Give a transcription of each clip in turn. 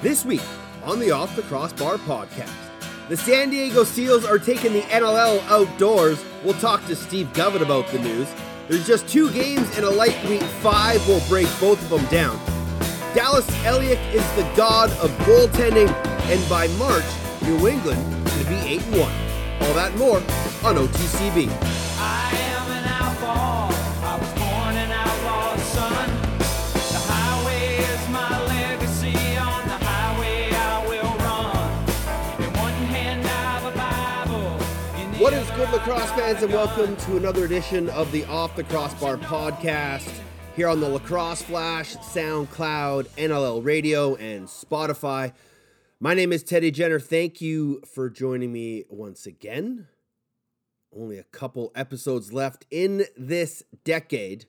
This week on the Off the Crossbar podcast, the San Diego Seals are taking the NLL outdoors. We'll talk to Steve Govett about the news. There's just two games and a light week five We'll break both of them down. Dallas Elliott is the god of goaltending, and by March, New England could be 8 1. All that more on OTCB. Good, lacrosse fans, and welcome to another edition of the Off the Crossbar podcast here on the Lacrosse Flash, SoundCloud, NLL Radio, and Spotify. My name is Teddy Jenner. Thank you for joining me once again. Only a couple episodes left in this decade.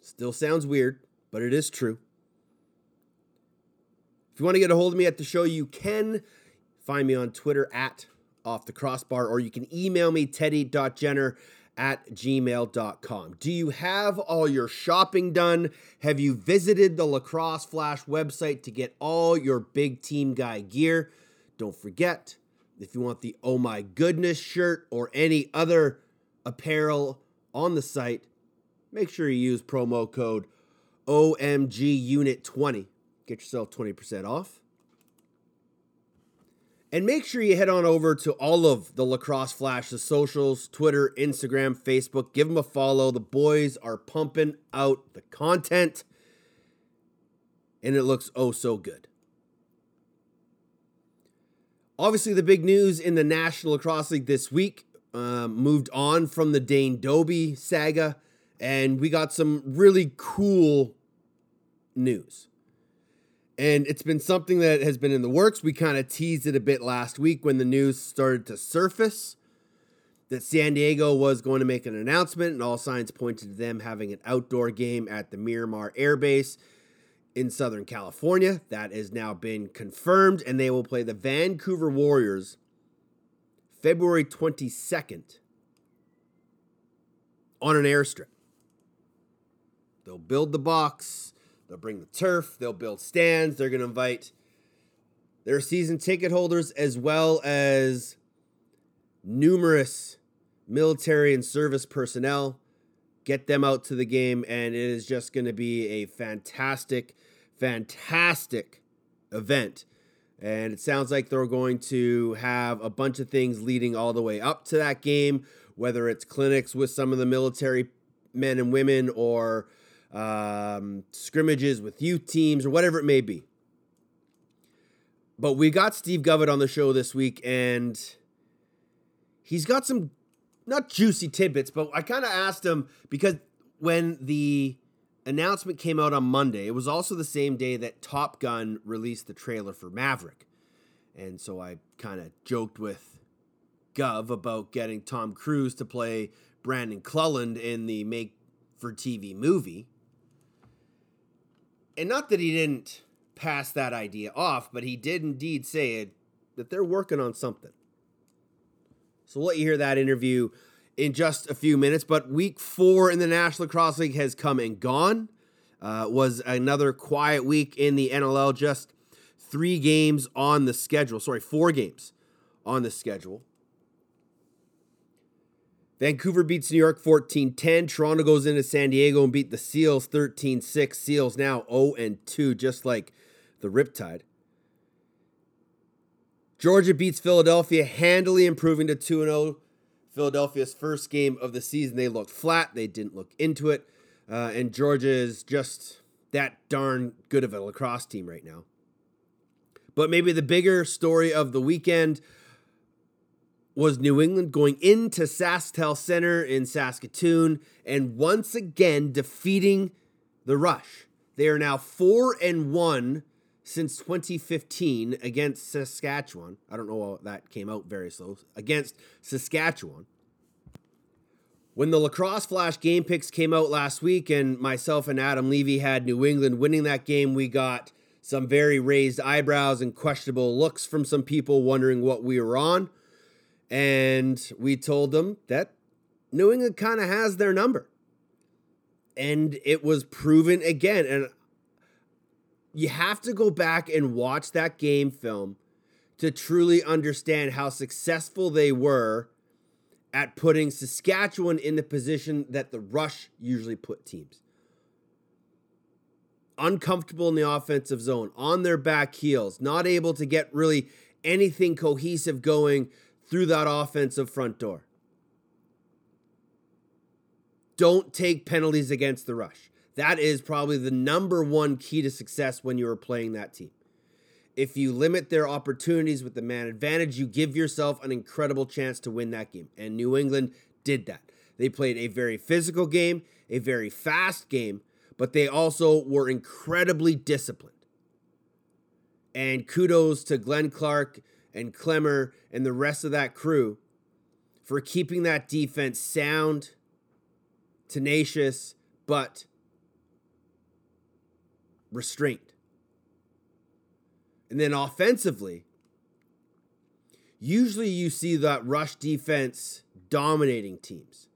Still sounds weird, but it is true. If you want to get a hold of me at the show, you can find me on Twitter at off the crossbar, or you can email me teddy.jenner at gmail.com. Do you have all your shopping done? Have you visited the Lacrosse Flash website to get all your big team guy gear? Don't forget, if you want the Oh My Goodness shirt or any other apparel on the site, make sure you use promo code OMGUnit20. Get yourself 20% off. And make sure you head on over to all of the Lacrosse Flash's socials Twitter, Instagram, Facebook. Give them a follow. The boys are pumping out the content, and it looks oh so good. Obviously, the big news in the National Lacrosse League this week um, moved on from the Dane Dobbie saga, and we got some really cool news. And it's been something that has been in the works. We kind of teased it a bit last week when the news started to surface that San Diego was going to make an announcement, and all signs pointed to them having an outdoor game at the Miramar Air Base in Southern California. That has now been confirmed, and they will play the Vancouver Warriors February 22nd on an airstrip. They'll build the box. They'll bring the turf. They'll build stands. They're going to invite their season ticket holders as well as numerous military and service personnel. Get them out to the game, and it is just going to be a fantastic, fantastic event. And it sounds like they're going to have a bunch of things leading all the way up to that game, whether it's clinics with some of the military men and women or um, scrimmages with youth teams or whatever it may be. But we got Steve Govett on the show this week, and he's got some not juicy tidbits, but I kind of asked him because when the announcement came out on Monday, it was also the same day that Top Gun released the trailer for Maverick. And so I kind of joked with Gov about getting Tom Cruise to play Brandon Clulland in the Make for TV movie. And not that he didn't pass that idea off, but he did indeed say it, that they're working on something. So we'll let you hear that interview in just a few minutes. But week four in the National Lacrosse League has come and gone. Uh, was another quiet week in the NLL. Just three games on the schedule. Sorry, four games on the schedule. Vancouver beats New York 14 10. Toronto goes into San Diego and beat the Seals 13 6. Seals now 0 and 2, just like the Riptide. Georgia beats Philadelphia, handily improving to 2 0. Philadelphia's first game of the season. They looked flat, they didn't look into it. Uh, and Georgia is just that darn good of a lacrosse team right now. But maybe the bigger story of the weekend was New England going into SaskTel Center in Saskatoon and once again defeating the Rush. They are now 4 and 1 since 2015 against Saskatchewan. I don't know how that came out very slow. Against Saskatchewan. When the lacrosse flash game picks came out last week and myself and Adam Levy had New England winning that game, we got some very raised eyebrows and questionable looks from some people wondering what we were on. And we told them that New England kind of has their number. And it was proven again. And you have to go back and watch that game film to truly understand how successful they were at putting Saskatchewan in the position that the Rush usually put teams. Uncomfortable in the offensive zone, on their back heels, not able to get really anything cohesive going through that offensive front door. Don't take penalties against the rush. That is probably the number one key to success when you are playing that team. If you limit their opportunities with the man advantage, you give yourself an incredible chance to win that game. And New England did that. They played a very physical game, a very fast game, but they also were incredibly disciplined. And kudos to Glenn Clark and Klemmer and the rest of that crew for keeping that defense sound, tenacious, but restrained. And then offensively, usually you see that rush defense dominating teams.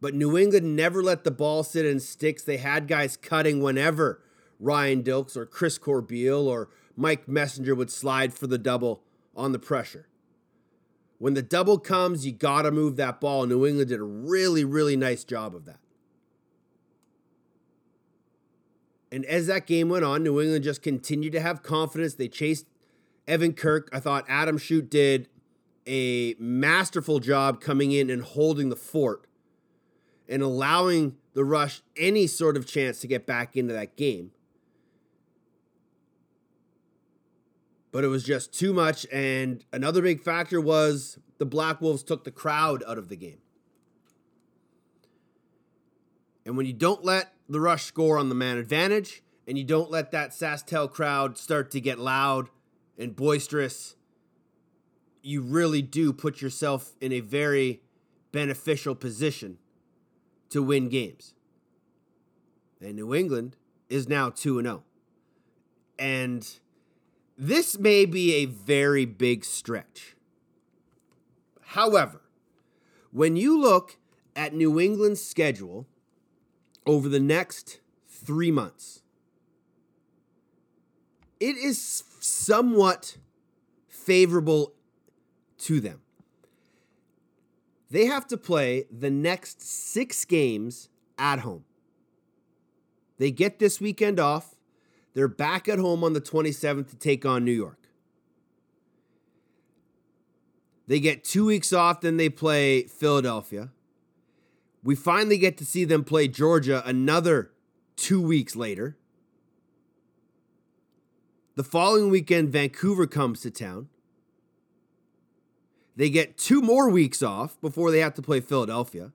But New England never let the ball sit in sticks. They had guys cutting whenever Ryan Dilks or Chris Corbeil or Mike Messenger would slide for the double on the pressure. When the double comes, you got to move that ball. New England did a really, really nice job of that. And as that game went on, New England just continued to have confidence. They chased Evan Kirk. I thought Adam Shute did a masterful job coming in and holding the fort and allowing the rush any sort of chance to get back into that game. But it was just too much. And another big factor was the Black Wolves took the crowd out of the game. And when you don't let the rush score on the man advantage, and you don't let that SaskTel crowd start to get loud and boisterous, you really do put yourself in a very beneficial position to win games. And New England is now 2 0. And oh. This may be a very big stretch. However, when you look at New England's schedule over the next three months, it is somewhat favorable to them. They have to play the next six games at home. They get this weekend off. They're back at home on the 27th to take on New York. They get two weeks off, then they play Philadelphia. We finally get to see them play Georgia another two weeks later. The following weekend, Vancouver comes to town. They get two more weeks off before they have to play Philadelphia.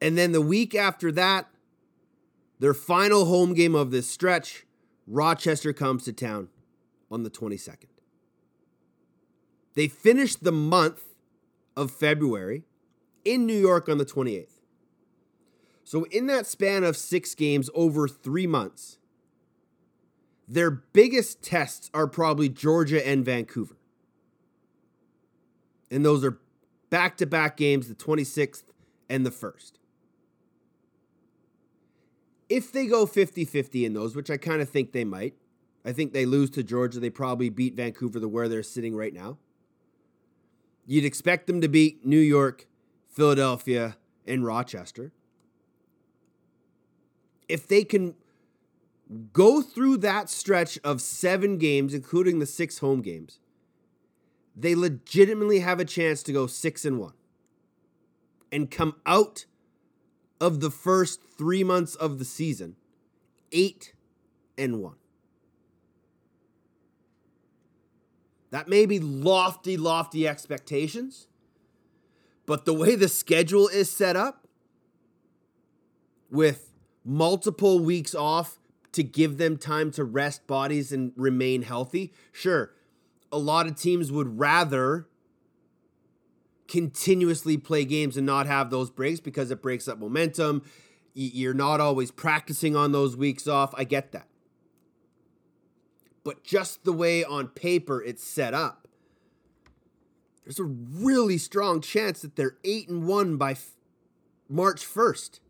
And then the week after that, their final home game of this stretch, Rochester comes to town on the 22nd. They finished the month of February in New York on the 28th. So, in that span of six games over three months, their biggest tests are probably Georgia and Vancouver. And those are back to back games, the 26th and the 1st. If they go 50 50 in those, which I kind of think they might, I think they lose to Georgia. They probably beat Vancouver to where they're sitting right now. You'd expect them to beat New York, Philadelphia, and Rochester. If they can go through that stretch of seven games, including the six home games, they legitimately have a chance to go six and one and come out of the first three months of the season eight and one. That may be lofty, lofty expectations, but the way the schedule is set up, with multiple weeks off to give them time to rest bodies and remain healthy, sure, a lot of teams would rather continuously play games and not have those breaks because it breaks up momentum. You're not always practicing on those weeks off. I get that. But just the way on paper it's set up, there's a really strong chance that they're 8 and 1 by March 1st.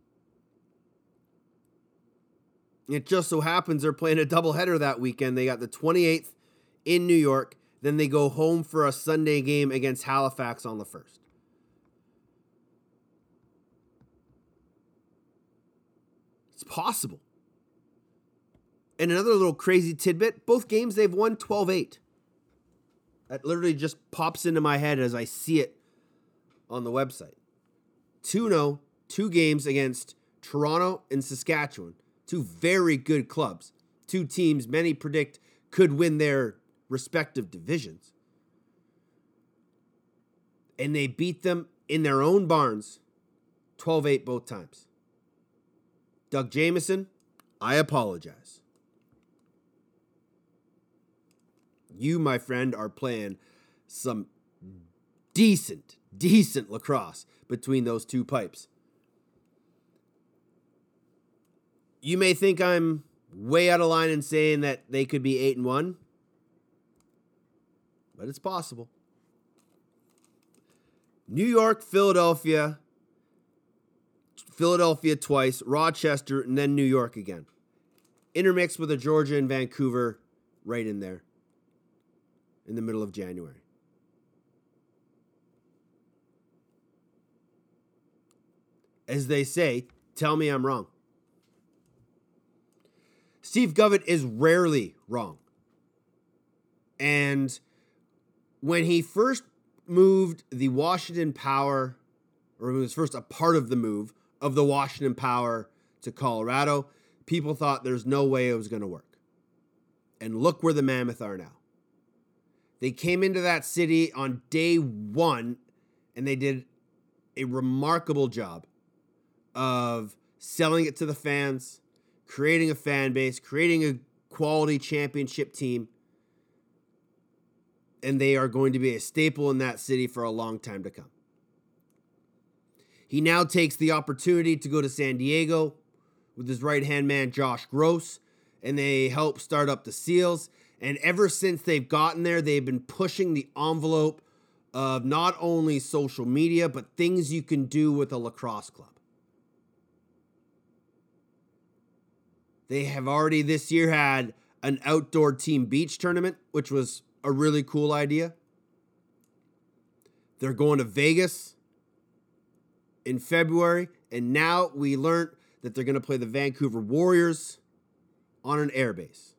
It just so happens they're playing a doubleheader that weekend. They got the 28th in New York, then they go home for a Sunday game against Halifax on the 1st. It's possible. And another little crazy tidbit both games they've won 12 8. That literally just pops into my head as I see it on the website. 2 0, two games against Toronto and Saskatchewan. Two very good clubs. Two teams many predict could win their respective divisions. And they beat them in their own barns 12 8 both times. Doug Jamieson, I apologize. You, my friend, are playing some decent, decent lacrosse between those two pipes. You may think I'm way out of line in saying that they could be 8 and 1, but it's possible. New York, Philadelphia, Philadelphia twice, Rochester, and then New York again. Intermixed with a Georgia and Vancouver right in there in the middle of January. As they say, tell me I'm wrong. Steve Govett is rarely wrong. And when he first moved the Washington Power, or it was first a part of the move of the Washington Power to Colorado, people thought there's no way it was going to work. And look where the Mammoth are now. They came into that city on day one and they did a remarkable job of selling it to the fans, creating a fan base, creating a quality championship team. And they are going to be a staple in that city for a long time to come. He now takes the opportunity to go to San Diego with his right hand man, Josh Gross, and they help start up the SEALs. And ever since they've gotten there, they've been pushing the envelope of not only social media, but things you can do with a lacrosse club. They have already this year had an outdoor team beach tournament, which was a really cool idea. They're going to Vegas in February, and now we learned that they're going to play the Vancouver Warriors on an airbase.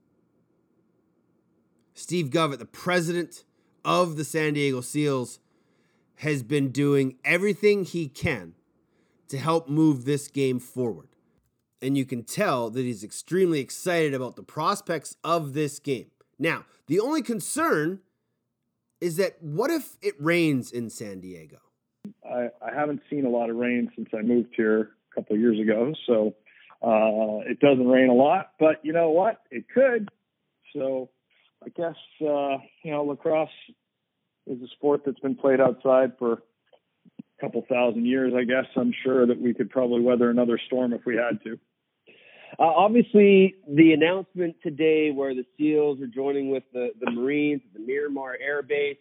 Steve Govett, the president of the San Diego Seals, has been doing everything he can to help move this game forward. And you can tell that he's extremely excited about the prospects of this game. Now, the only concern is that what if it rains in San Diego? I, I haven't seen a lot of rain since I moved here a couple of years ago, so uh, it doesn't rain a lot. But you know what? It could. So I guess uh, you know lacrosse is a sport that's been played outside for a couple thousand years. I guess I'm sure that we could probably weather another storm if we had to. Uh, obviously, the announcement today where the SEALs are joining with the, the Marines at the Miramar Air Base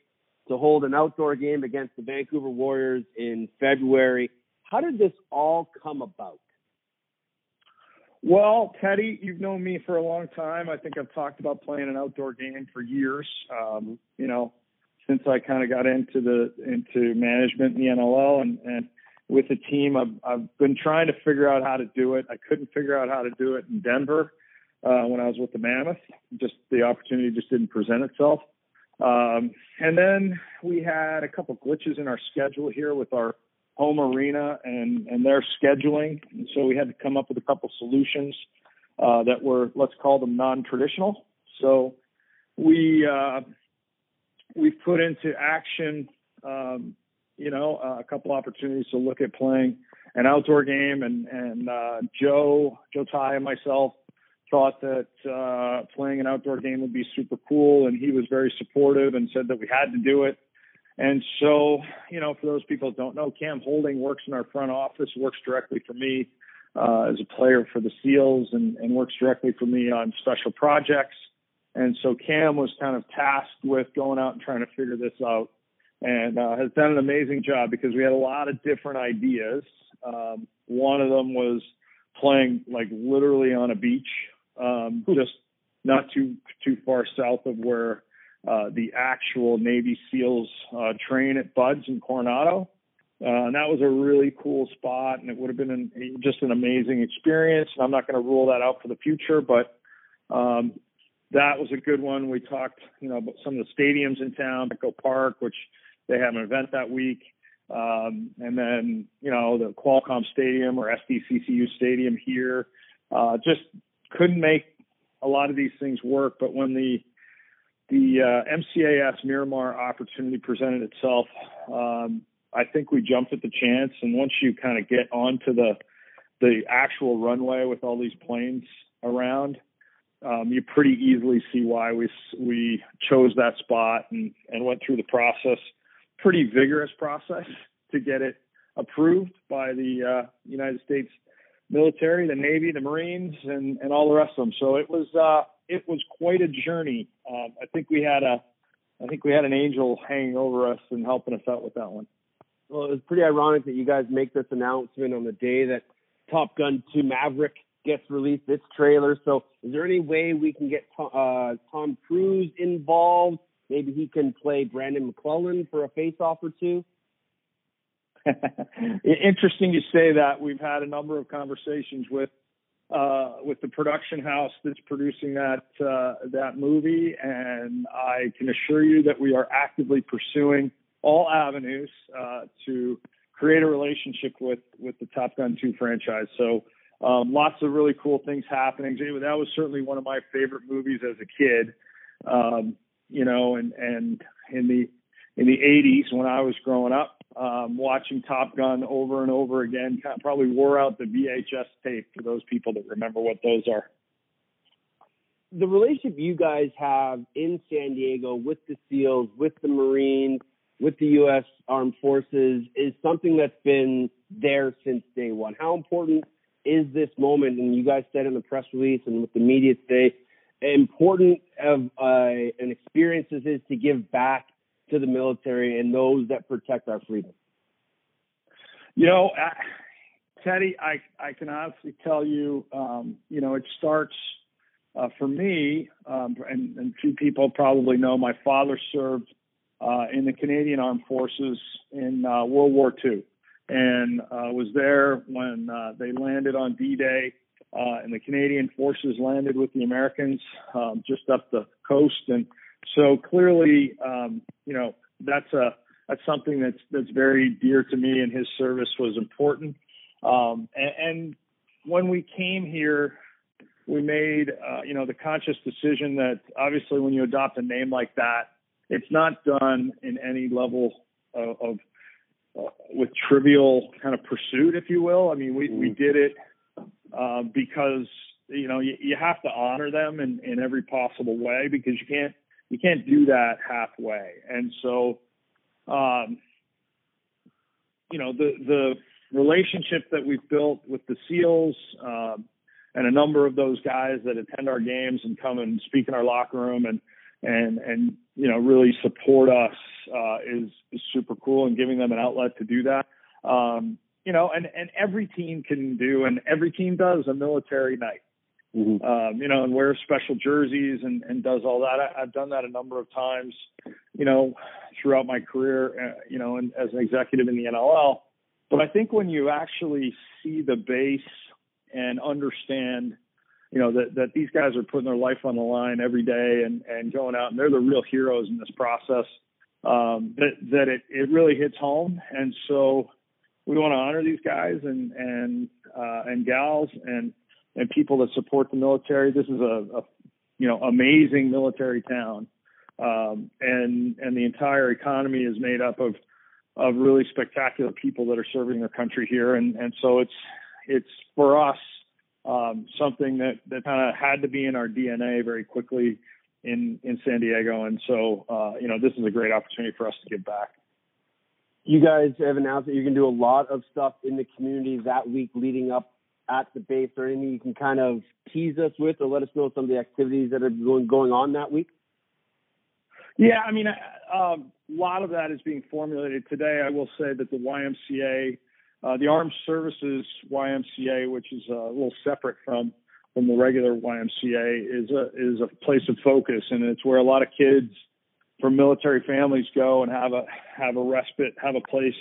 to hold an outdoor game against the Vancouver Warriors in February. How did this all come about? Well, Teddy, you've known me for a long time. I think I've talked about playing an outdoor game for years. Um, you know, since I kind of got into the into management in the NLL and and with the team, I've I've been trying to figure out how to do it. I couldn't figure out how to do it in Denver uh, when I was with the Mammoth. Just the opportunity just didn't present itself. Um, and then we had a couple glitches in our schedule here with our home arena and, and their scheduling. And so we had to come up with a couple solutions uh, that were, let's call them non-traditional. So we uh, we've put into action, um, you know, uh, a couple opportunities to look at playing an outdoor game, and and uh, Joe Joe Tsai and myself thought that uh, playing an outdoor game would be super cool, and he was very supportive and said that we had to do it. And so, you know, for those people that don't know, Cam Holding works in our front office, works directly for me uh, as a player for the SEALs, and, and works directly for me on special projects. And so Cam was kind of tasked with going out and trying to figure this out, and uh, has done an amazing job because we had a lot of different ideas. Um, one of them was playing like literally on a beach um, just not too too far south of where uh, the actual Navy SEALs uh, train at BUD/S in Coronado. Uh, and that was a really cool spot, and it would have been an, just an amazing experience. And I'm not going to rule that out for the future, but um, that was a good one. We talked, you know, about some of the stadiums in town, Petco Park, which they have an event that week, um, and then you know the Qualcomm Stadium or SDCCU Stadium here. Uh, just couldn't make a lot of these things work, but when the the uh, MCAS Miramar opportunity presented itself, um, I think we jumped at the chance. And once you kind of get onto the the actual runway with all these planes around, um, you pretty easily see why we we chose that spot and and went through the process, pretty vigorous process to get it approved by the uh, United States military, the Navy, the Marines, and and all the rest of them. So it was uh, it was quite a journey. Um, I think we had a I think we had an angel hanging over us and helping us out with that one. Well, it was pretty ironic that you guys make this announcement on the day that Top Gun 2 Maverick gets released, its trailer. So, is there any way we can get uh, Tom Cruise involved? Maybe he can play Brandon McClellan for a face-off or two. Interesting you say that. We've had a number of conversations with uh, with the production house that's producing that uh, that movie, and I can assure you that we are actively pursuing all avenues uh, to create a relationship with with the Top Gun 2 franchise. So um, lots of really cool things happening. That was certainly one of my favorite movies as a kid. Um, you know, and and in the in the 80s when I was growing up, um, watching Top Gun over and over again. Probably wore out the VHS tape for those people that remember what those are. The relationship you guys have in San Diego with the SEALs, with the Marines, with the U.S. Armed Forces is something that's been there since day one. How important is this moment? And you guys said in the press release and with the media today, important of uh, an experience this is to give back to the military and those that protect our freedom? You know, uh, Teddy, I I can honestly tell you, um, you know, it starts uh, for me, um, and, and few people probably know. My father served uh, in the Canadian Armed Forces in uh, World War II, and uh, was there when uh, they landed on D-Day. Uh, and the Canadian forces landed with the Americans um, just up the coast, and so clearly, um, you know, that's a that's something that's that's very dear to me, and his service was important. Um, and, and when we came here, we made uh, you know the conscious decision that obviously when you adopt a name like that, it's not done in any level of, of uh, with trivial kind of pursuit, if you will. I mean, we we mm-hmm. did it uh, because you know you, you have to honor them in in every possible way because you can't you can't do that halfway. And so, um, you know, the the relationship that we've built with the SEALs um, and a number of those guys that attend our games and come and speak in our locker room and and and you know really support us uh, is is super cool and giving them an outlet to do that. Um, you know, and and every team can do and every team does a military night. Mm-hmm. Um, you know, and wears special jerseys and, and does all that. I, I've done that a number of times, you know, throughout my career, uh, you know, and as an executive in the NLL. But I think when you actually see the base and understand, you know, that, that these guys are putting their life on the line every day and, and going out and they're the real heroes in this process, um, that, that it, it really hits home. And so we want to honor these guys and, and, uh, and gals and, and people that support the military. This is a, a you know amazing military town, um, and and the entire economy is made up of of really spectacular people that are serving their country here, and and so it's it's for us um, something that that kind of had to be in our DNA very quickly in in San Diego, and so uh, you know this is a great opportunity for us to give back. You guys have announced that you're going to do a lot of stuff in the community that week leading up at the base or anything you can kind of tease us with or let us know some of the activities that are going going on that week? Yeah, I mean, a um, lot of that is being formulated today. I will say that the YMCA, uh, the Armed Services YMCA, which is a little separate from from the regular YMCA is a is a place of focus, and it's where a lot of kids from military families go and have a have a respite, have a place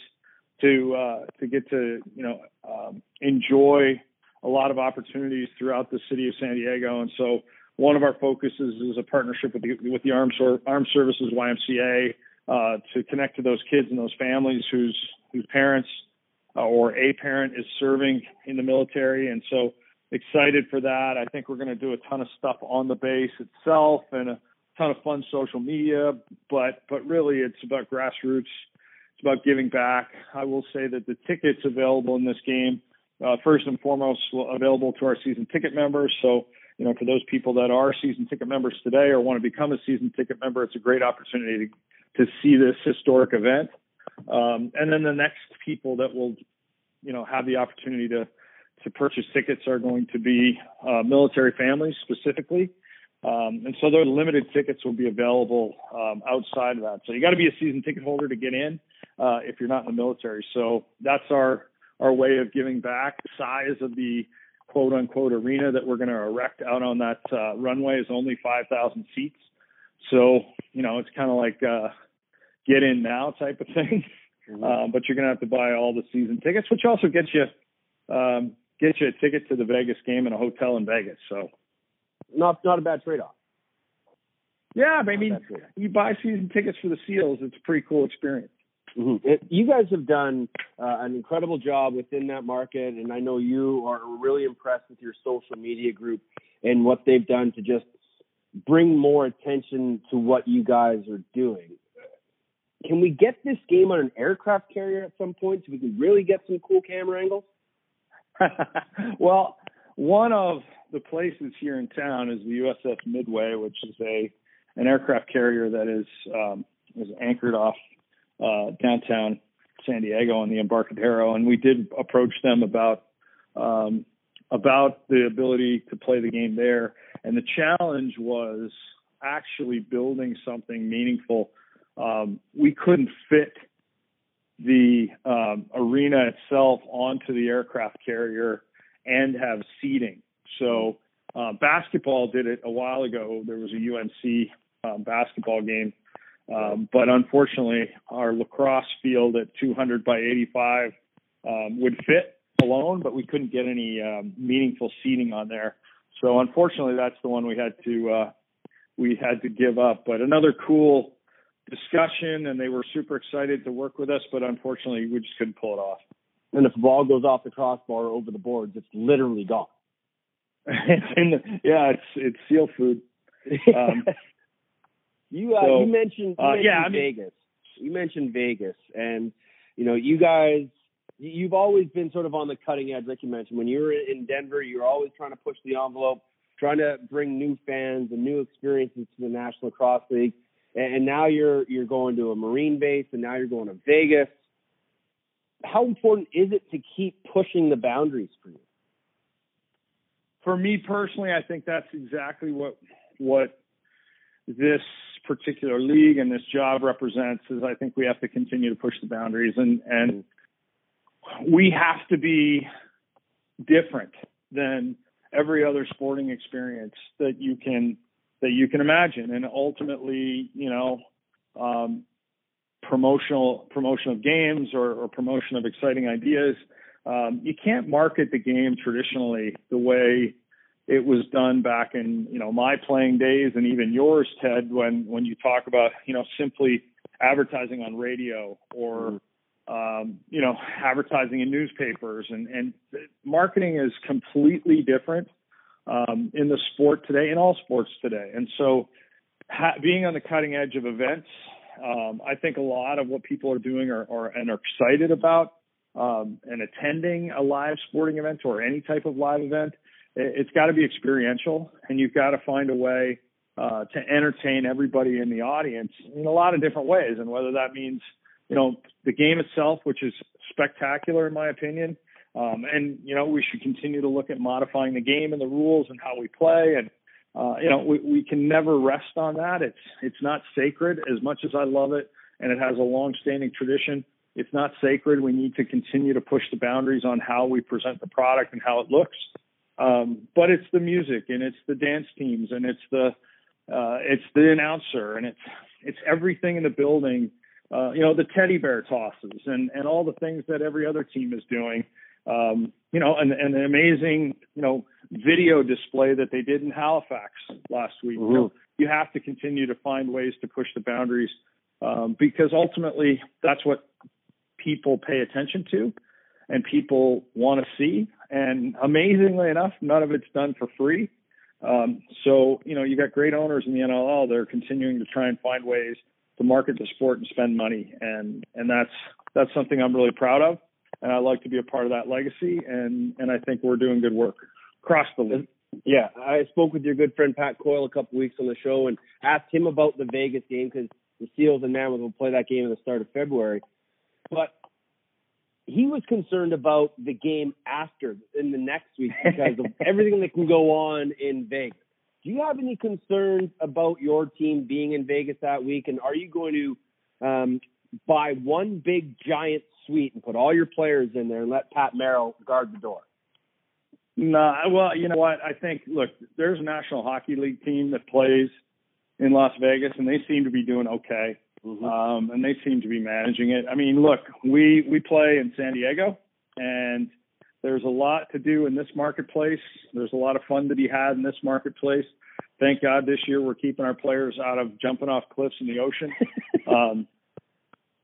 to uh, to get to you know um, enjoy a lot of opportunities throughout the city of San Diego. And so one of our focuses is a partnership with the with the Armed Armed Services YMCA uh, to connect to those kids and those families whose whose parents uh, or a parent is serving in the military. And so excited for that. I think we're going to do a ton of stuff on the base itself and ton of fun social media, but but really it's about grassroots. It's about giving back. I will say that the tickets available in this game, uh, first and foremost, available to our season ticket members. So, you know, for those people that are season ticket members today or want to become a season ticket member, it's a great opportunity to, to see this historic event. Um, and then the next people that will, you know, have the opportunity to to purchase tickets are going to be uh, military families specifically. Um, and so those limited tickets will be available um, outside of that. So you got to be a season ticket holder to get in uh, if you're not in the military. So that's our our way of giving back. The size of the quote unquote arena that we're going to erect out on that uh, runway is only 5,000 seats. So you know it's kind of like uh, get in now type of thing. Mm-hmm. Um, but you're going to have to buy all the season tickets, which also gets you um, gets you a ticket to the Vegas game and a hotel in Vegas. So not not a bad trade off. Yeah, I mean, you buy season tickets for the Seals. It's a pretty cool experience. Mm-hmm. It, you guys have done uh, an incredible job within that market, and I know you are really impressed with your social media group and what they've done to just bring more attention to what you guys are doing. Can we get this game on an aircraft carrier at some point so we can really get some cool camera angles? well, one of the places here in town is the USS Midway, which is a an aircraft carrier that is um, is anchored off uh, downtown San Diego on the Embarcadero, and we did approach them about um, about the ability to play the game there. And the challenge was actually building something meaningful. Um, we couldn't fit the um, arena itself onto the aircraft carrier and have seating. So uh, basketball did it a while ago. There was a UNC um, basketball game, um, but unfortunately, our lacrosse field at 200 by 85 um, would fit alone, but we couldn't get any um, meaningful seating on there. So unfortunately, that's the one we had to uh, we had to give up. But another cool discussion, and they were super excited to work with us, but unfortunately, we just couldn't pull it off. And if the ball goes off the crossbar over the boards, it's literally gone. it's in the, yeah, it's it's seal food. Um, you uh, so, you mentioned, you uh, mentioned yeah, I mean, Vegas. You mentioned Vegas, and you know you guys. You've always been sort of on the cutting edge, like you mentioned. When you were in Denver, you were always trying to push the envelope, trying to bring new fans and new experiences to the National Lacrosse League. And now you're you're going to a Marine base, and now you're going to Vegas. How important is it to keep pushing the boundaries for you? for me personally, I think that's exactly what what this particular league and this job represents. Is I think we have to continue to push the boundaries, and and we have to be different than every other sporting experience that you can that you can imagine, and ultimately, you know. Um, promotional promotion of games or, or promotion of exciting ideas um, you can't market the game traditionally the way it was done back in you know my playing days and even yours, Ted, when when you talk about you know simply advertising on radio or um, you know advertising in newspapers. And and marketing is completely different um, in the sport today in all sports today. And so ha- being on the cutting edge of events um, I think a lot of what people are doing are, are and are excited about um, and attending a live sporting event or any type of live event, it's got to be experiential, and you've got to find a way uh, to entertain everybody in the audience in a lot of different ways. And whether that means, you know, the game itself, which is spectacular in my opinion, um, and you know, we should continue to look at modifying the game and the rules and how we play. And uh, you know, we, we can never rest on that. It's it's not sacred as much as I love it, and it has a long-standing tradition it's not sacred. We need to continue to push the boundaries on how we present the product and how it looks. Um, but it's the music and it's the dance teams and it's the uh, it's the announcer and it's it's everything in the building. Uh, you know, the teddy bear tosses and and all the things that every other team is doing. Um, you know, and, and an amazing you know video display that they did in Halifax last week. Mhm. You, know, you have to continue to find ways to push the boundaries um, because ultimately that's what people pay attention to and people want to see. And amazingly enough, none of it's done for free. Um, so, you know, you got great owners in the NLL. They're continuing to try and find ways to market the sport and spend money. And, and that's, that's something I'm really proud of. And I'd like to be a part of that legacy. And, and I think we're doing good work across the league. Yeah, I spoke with your good friend Pat Coyle a couple weeks on the show and asked him about the Vegas game because the Seals and Mammoth will play that game at the start of February. But he was concerned about the game after in the next week because of everything that can go on in Vegas. Do you have any concerns about your team being in Vegas that week? And are you going to um, buy one big giant suite and put all your players in there and let Pat Merrill guard the door? No, well, you know what? I think look, there's a National Hockey League team that plays in Las Vegas, and they seem to be doing okay. Um, and they seem to be managing it. I mean, look, we we play in San Diego, and there's a lot to do in this marketplace. There's a lot of fun to be had in this marketplace. Thank God this year we're keeping our players out of jumping off cliffs in the ocean. um,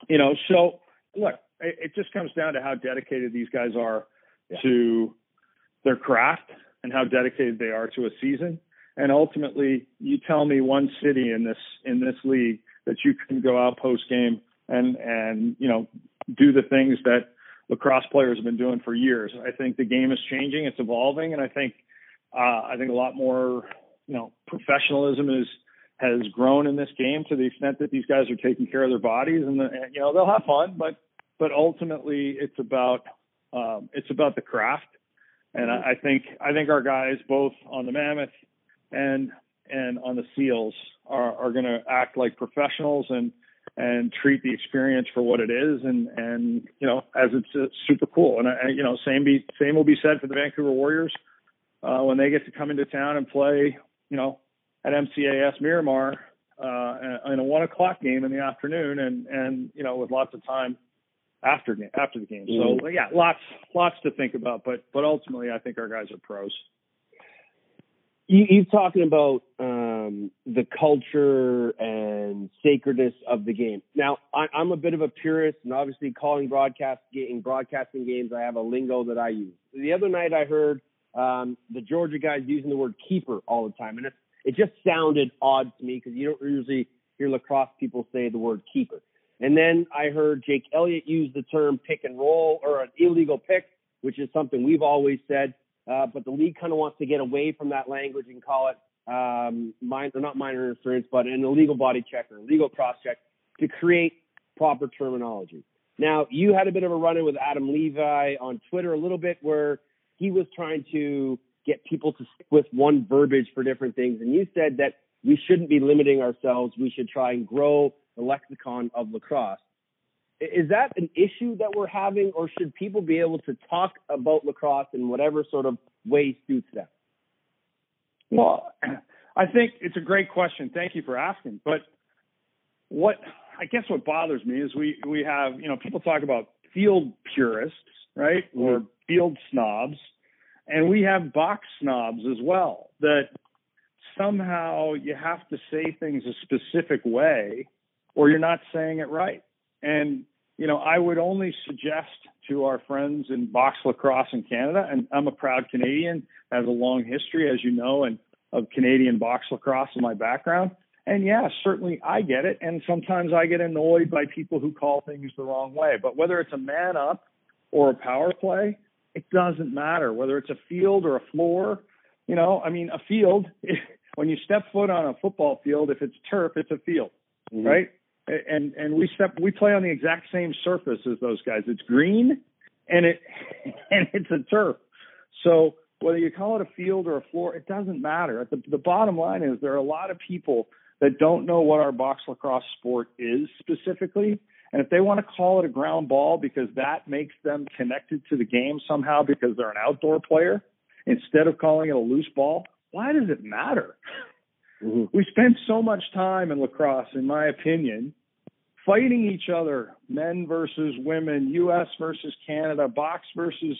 you know, so look, it, it just comes down to how dedicated these guys are Yeah. to their craft and how dedicated they are to a season. And ultimately, you tell me one city in this in this league that you can go out post game and and you know do the things that lacrosse players have been doing for years. I think the game is changing, it's evolving, and I think uh, I think a lot more you know professionalism is has grown in this game to the extent that these guys are taking care of their bodies and, the, and you know they'll have fun, but but ultimately it's about um, it's about the craft. And I, I think I think our guys both on the Mammoth and and on the Seals are, are going to act like professionals and and treat the experience for what it is. And and you know as it's uh, super cool. And I, you know same be same will be said for the Vancouver Warriors. Uh, when they get to come into town and play you know at MCAS Miramar uh, in a one o'clock game in the afternoon and and you know with lots of time after after the game. So yeah, lots lots to think about, but but ultimately I think our guys are pros. You, you're talking about um, the culture and sacredness of the game. Now, I, I'm a bit of a purist, and obviously, calling broadcast getting broadcasting games, I have a lingo that I use. The other night, I heard um, the Georgia guys using the word keeper all the time, and it it just sounded odd to me because you don't usually hear lacrosse people say the word keeper. And then I heard Jake Elliott use the term pick and roll or an illegal pick, which is something we've always said. Uh, but the league kind of wants to get away from that language and call it um, minor, or not minor interference, but an illegal body check or illegal cross check to create proper terminology. Now, you had a bit of a run in with Adam Levi on Twitter a little bit where he was trying to get people to stick with one verbiage for different things. And you said that we shouldn't be limiting ourselves. We should try and grow the lexicon of lacrosse. Is that an issue that we're having, or should people be able to talk about lacrosse in whatever sort of way suits them? Well, I think it's a great question. Thank you for asking. But what I guess what bothers me is we we have you know people talk about field purists, right, mm-hmm. or field snobs, and we have box snobs as well. That somehow you have to say things a specific way, or you're not saying it right. And you know, I would only suggest to our friends in box lacrosse in Canada, and I'm a proud Canadian, has a long history, as you know, and of Canadian box lacrosse in my background. And yeah, certainly I get it. And sometimes I get annoyed by people who call things the wrong way. But whether it's a man up or a power play, it doesn't matter. Whether it's a field or a floor, you know, I mean, a field, when you step foot on a football field, if it's turf, it's a field, mm-hmm. right? And and we step we play on the exact same surface as those guys. It's green and it and it's a turf. So whether you call it a field or a floor, it doesn't matter. The, the bottom line is there are a lot of people that don't know what our box lacrosse sport is specifically. And if they want to call it a ground ball because that makes them connected to the game somehow because they're an outdoor player, instead of calling it a loose ball, why does it matter? Mhm. We spend so much time in lacrosse, in my opinion, fighting each other, men versus women, U.S. versus Canada, box versus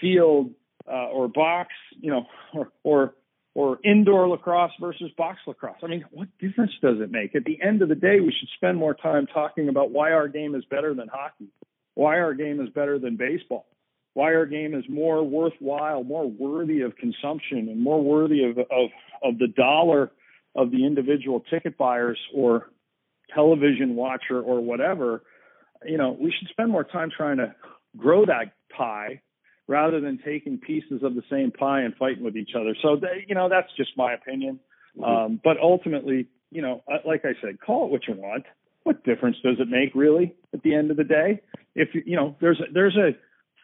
field, uh, or box, you know, or, or or indoor lacrosse versus box lacrosse. I mean, what difference does it make? At the end of the day, we should spend more time talking about why our game is better than hockey, why our game is better than baseball, why our game is more worthwhile, more worthy of consumption, and more worthy of of, of the dollar of the individual ticket buyers or television watcher or whatever. You know, we should spend more time trying to grow that pie rather than taking pieces of the same pie and fighting with each other. So, they, you know, that's just my opinion. Um, but ultimately, you know, uh, like I said, call it what you want. What difference does it make, really, at the end of the day? If you, you know, there's a, there's a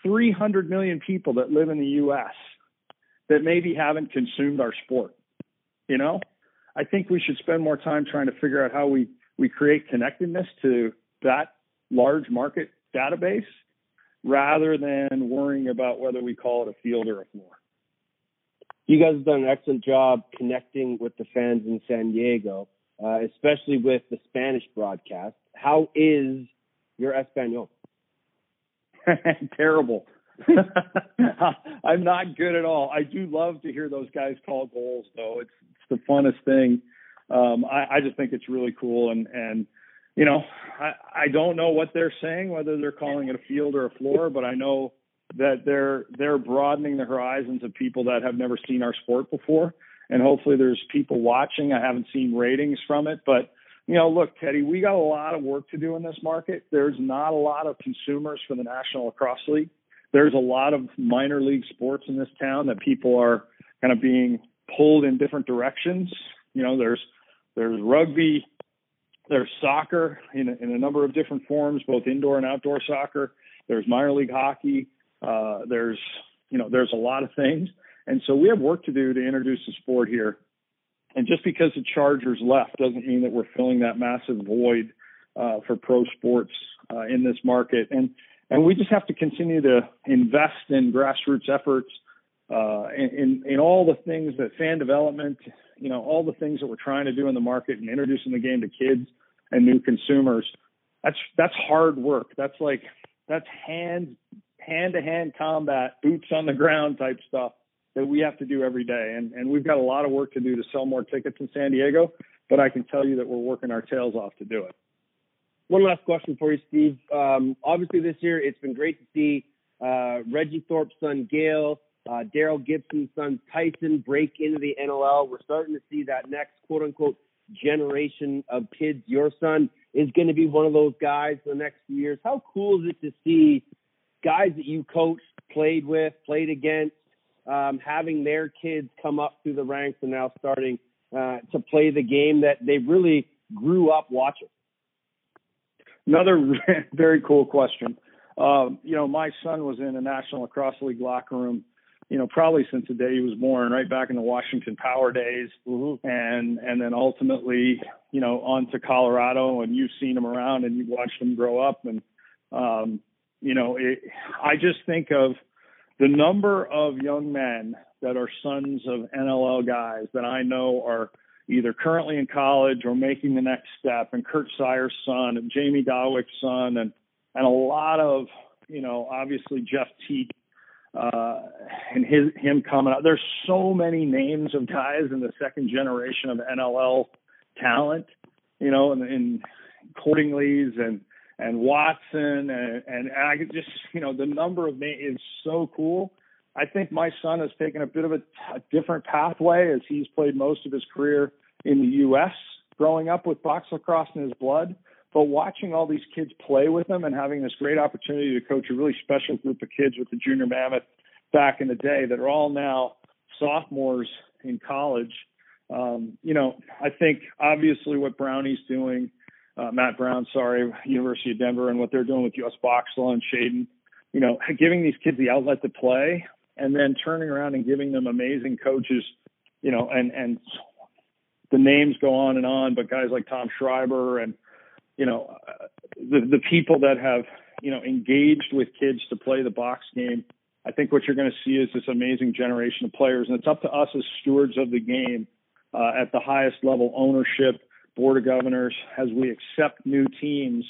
300 million people that live in the U.S. that maybe haven't consumed our sport. You know, I think we should spend more time trying to figure out how we we create connectedness to that large market database rather than worrying about whether we call it a field or a floor. You guys have done an excellent job connecting with the fans in San Diego, uh, especially with the Spanish broadcast. How is your Espanol? Terrible. I'm not good at all. I do love to hear those guys call goals, though. It's, it's the funnest thing. Um, I, I just think it's really cool, and and you know, I, I don't know what they're saying, whether they're calling it a field or a floor, but I know that they're they're broadening the horizons of people that have never seen our sport before, and hopefully there's people watching. I haven't seen ratings from it, but you know, look, Teddy, we got a lot of work to do in this market. There's not a lot of consumers for the National Lacrosse League. There's a lot of minor league sports in this town that people are kind of being pulled in different directions. You know, there's there's rugby, there's soccer in a, in a number of different forms, both indoor and outdoor soccer. There's minor league hockey. Uh, there's you know there's a lot of things, and so we have work to do to introduce the sport here. And just because the Chargers left doesn't mean that we're filling that massive void uh, for pro sports uh, in this market. And and we just have to continue to invest in grassroots efforts, uh, in, in all the things that fan development, you know, all the things that we're trying to do in the market and introducing the game to kids and new consumers. That's that's hard work. That's like that's hand hand to hand combat, boots on the ground type stuff that we have to do every day. And and we've got a lot of work to do to sell more tickets in San Diego, but I can tell you that we're working our tails off to do it. One last question for you, Steve. Um, obviously, this year it's been great to see uh, Reggie Thorpe's son Gail, uh, Daryl Gibson's son Tyson break into the NLL. We're starting to see that next quote unquote generation of kids. Your son is going to be one of those guys for the next few years. How cool is it to see guys that you coached, played with, played against, um, having their kids come up through the ranks and now starting uh, to play the game that they really grew up watching? Another very cool question. Um, you know, my son was in a National Lacrosse League locker room, you know, probably since the day he was born, right back in the Washington Power days, Mm-hmm. and and then ultimately, you know, on to Colorado, and you've seen him around and you've watched him grow up, and um, you know, it, I just think of the number of young men that are sons of NLL guys that I know are either currently in college or making the next step, and Kurt Sire's son, and Jamie Dawick's son, and and a lot of you know obviously Jeff Teat uh, and his him coming out. There's so many names of guys in the second generation of NLL talent, you know, and, and Cordingley's and and Watson and and I could just you know the number of names is so cool. I think my son has taken a bit of a, a different pathway as he's played most of his career in the U.S. growing up with box lacrosse in his blood. But watching all these kids play with them and having this great opportunity to coach a really special group of kids with the junior mammoth back in the day that are all now sophomores in college. Um, you know, I think obviously what Brownie's doing, uh, Matt Brown, sorry, University of Denver, and what they're doing with US Boxla and Shaden, you know, giving these kids the outlet to play and then turning around and giving them amazing coaches, you know, and, and the names go on and on, but guys like Tom Schreiber and, you know, uh, the, the people that have, you know, engaged with kids to play the box game I think what you're going to see is this amazing generation of players, and it's up to us as stewards of the game uh, at the highest level, ownership, board of governors, as we accept new teams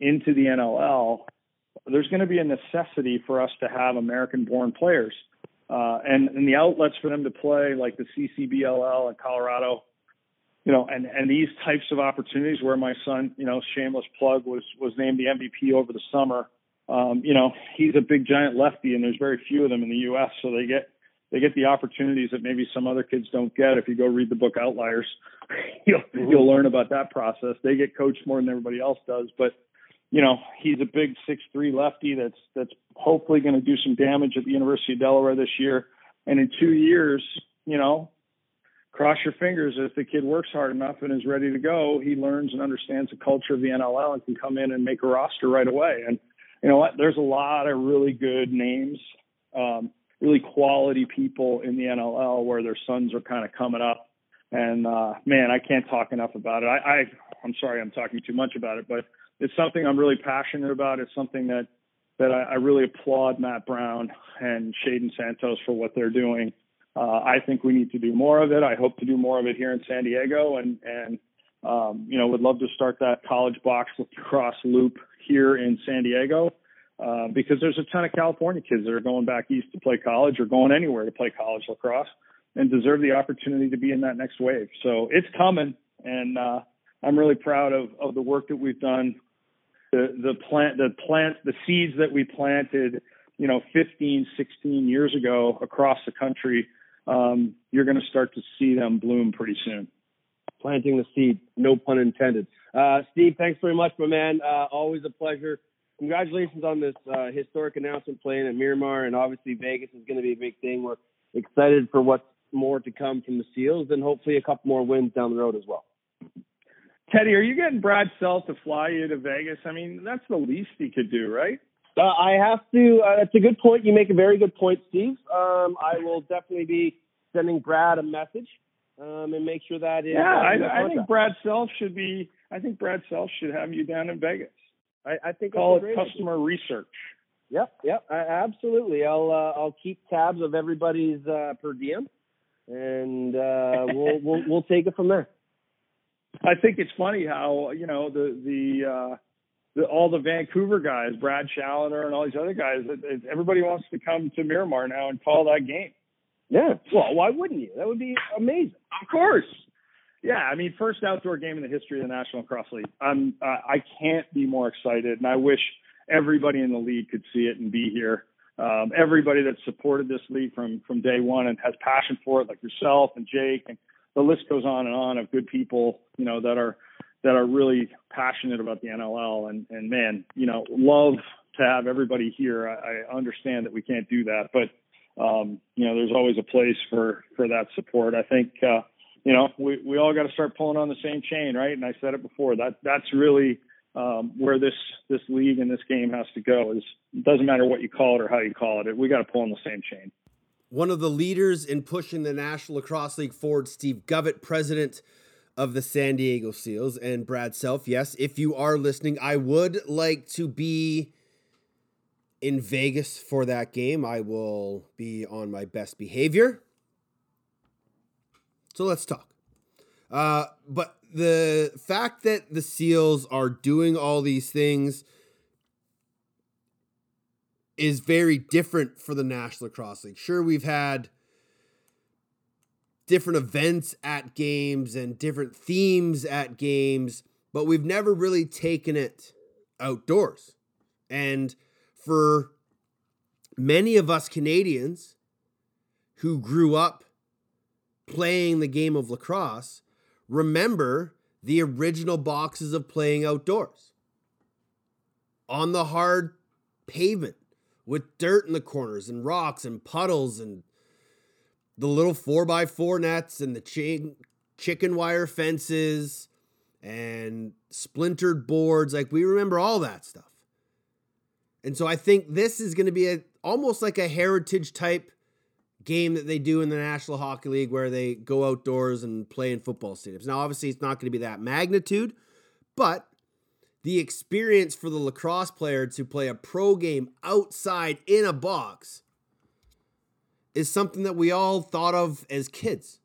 into the NLL. There's going to be a necessity for us to have American-born players, uh, and and the outlets for them to play, like the CCBLL in Colorado, you know, and and these types of opportunities where my son, you know, shameless plug was was named the MVP over the summer. Um, you know, he's a big giant lefty, and there's very few of them in the U.S. So they get they get the opportunities that maybe some other kids don't get. If you go read the book Outliers, you'll you'll learn about that process. They get coached more than everybody else does, but you know, he's a big six three lefty that's that's hopefully going to do some damage at the University of Delaware this year. And in two years, you know, cross your fingers if the kid works hard enough and is ready to go, he learns and understands the culture of the NLL and can come in and make a roster right away. And you know what? There's a lot of really good names, um, really quality people in the NLL where their sons are kind of coming up. And uh, man, I can't talk enough about it. I, I I'm sorry I'm talking too much about it, but it's something I'm really passionate about. It's something that that I, I really applaud Matt Brown and Shaden Santos for what they're doing. Uh, I think we need to do more of it. I hope to do more of it here in San Diego, and and um, you know would love to start that college box lacrosse loop here in San Diego uh, because there's a ton of California kids that are going back east to play college or going anywhere to play college lacrosse and deserve the opportunity to be in that next wave. So it's coming, and uh, I'm really proud of of the work that we've done the the plant the plant the seeds that we planted you know 15 16 years ago across the country um, you're going to start to see them bloom pretty soon. Planting the seed no pun intended. Uh, steve thanks very much my man. Uh, always a pleasure. Congratulations on this uh, historic announcement playing at miramar and obviously vegas is going to be a big thing. We're excited for what's more to come from the seals and hopefully a couple more wins down the road as well. Teddy, are you getting Brad Self to fly you to Vegas? I mean, that's the least he could do, right? Uh, I have to. Uh, that's a good point. You make a very good point, Steve. Um, I will definitely be sending Brad a message um, and make sure that is. Yeah, I, I think Brad Self should be. I think Brad Self should have you down in Vegas. I, I think call it customer idea. research. Yep, yep, I, absolutely. I'll uh, I'll keep tabs of everybody's uh, per diem, and uh, we'll we'll we'll take it from there. I think it's funny how you know the the, uh, the all the Vancouver guys, Brad Challoner and all these other guys. Everybody wants to come to Miramar now and call that game. Yeah. Well, why wouldn't you? That would be amazing. Of course. Yeah, I mean, first outdoor game in the history of the National Lacrosse League. I'm uh, I can't be more excited, and I wish everybody in the league could see it and be here. Um, everybody that supported this league from from day one and has passion for it, like yourself and Jake and the list goes on and on of good people, you know, that are that are really passionate about the NLL and and man, you know, love to have everybody here. I, I understand that we can't do that, but um, you know, there's always a place for for that support. I think uh, you know, we we all got to start pulling on the same chain, right? And I said it before. That that's really um, where this this league and this game has to go. Is it doesn't matter what you call it or how you call it. We got to pull on the same chain one of the leaders in pushing the National Lacrosse League forward, Steve Govett, president of the San Diego Seals, and Brad Self. Yes, if you are listening, I would like to be in Vegas for that game. I will be on my best behavior. So let's talk. Uh, but the fact that the Seals are doing all these things is very different for the National Lacrosse League. Sure, we've had different events at games and different themes at games, but we've never really taken it outdoors. And for many of us Canadians who grew up playing the game of lacrosse, remember the original boxes of playing outdoors on the hard pavement with dirt in the corners and rocks and puddles and the little 4x4 nets and the ch- chicken wire fences and splintered boards. Like we remember all that stuff. And so I think this is going to be a almost like a heritage type game that they do in the National Hockey League where they go outdoors and play in football stadiums. Now obviously it's not going to be that magnitude, but the experience for the lacrosse player to play a pro game outside in a box is something that we all thought of as kids.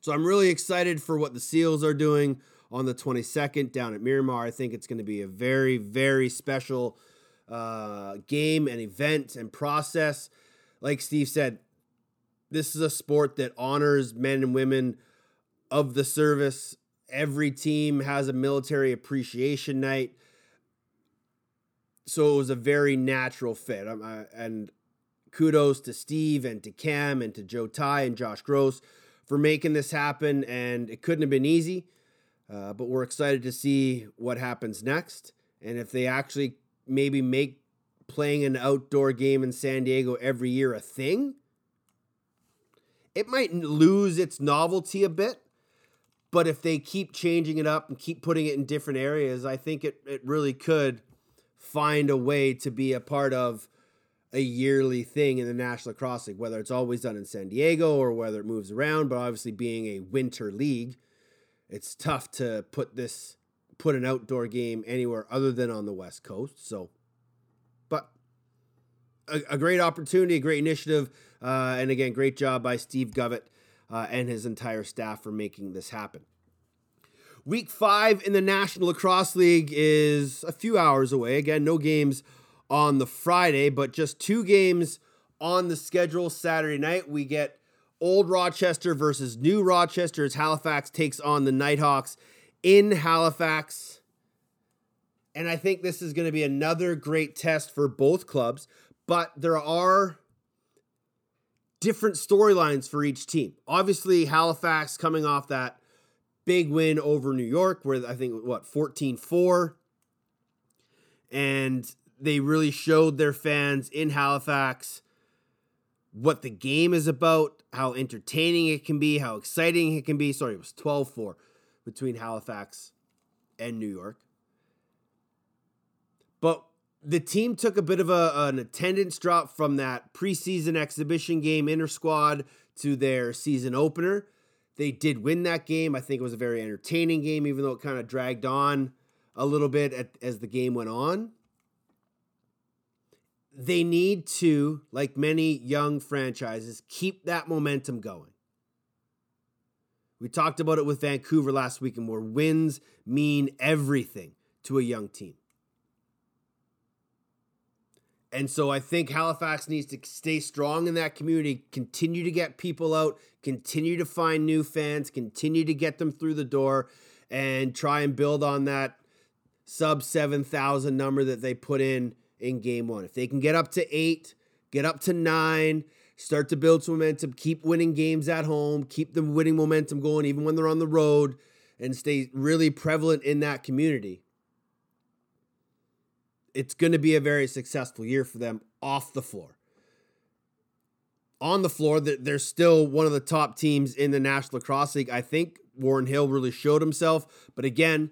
So I'm really excited for what the Seals are doing on the 22nd down at Miramar. I think it's going to be a very, very special uh, game and event and process. Like Steve said, this is a sport that honors men and women of the service. Every team has a military appreciation night. So it was a very natural fit. I, and kudos to Steve and to Cam and to Joe Tsai and Josh Gross for making this happen. And it couldn't have been easy, uh, but we're excited to see what happens next. And if they actually maybe make playing an outdoor game in San Diego every year a thing, it might lose its novelty a bit. But if they keep changing it up and keep putting it in different areas, I think it, it really could find a way to be a part of a yearly thing in the National Lacrosse League, whether it's always done in San Diego or whether it moves around. But obviously, being a winter league, it's tough to put this put an outdoor game anywhere other than on the West Coast. So, but a, a great opportunity, a great initiative, uh, and again, great job by Steve Govett uh, and his entire staff for making this happen. Week five in the National Lacrosse League is a few hours away. Again, no games on the Friday, but just two games on the schedule Saturday night. We get Old Rochester versus New Rochester as Halifax takes on the Knighthawks in Halifax. And I think this is going to be another great test for both clubs, but there are different storylines for each team. Obviously, Halifax coming off that big win over New York, where I think, what, 14 4. And they really showed their fans in Halifax what the game is about, how entertaining it can be, how exciting it can be. Sorry, it was 12 4 between Halifax and New York. But the team took a bit of a, an attendance drop from that preseason exhibition game inter squad to their season opener. They did win that game. I think it was a very entertaining game, even though it kind of dragged on a little bit at, as the game went on. They need to, like many young franchises, keep that momentum going. We talked about it with Vancouver last week, and where wins mean everything to a young team. And so I think Halifax needs to stay strong in that community, continue to get people out, continue to find new fans, continue to get them through the door, and try and build on that sub 7,000 number that they put in in game one. If they can get up to eight, get up to nine, start to build some momentum, keep winning games at home, keep the winning momentum going even when they're on the road, and stay really prevalent in that community it's going to be a very successful year for them off the floor. On the floor, they're still one of the top teams in the National Lacrosse League. I think Warren Hill really showed himself. But again,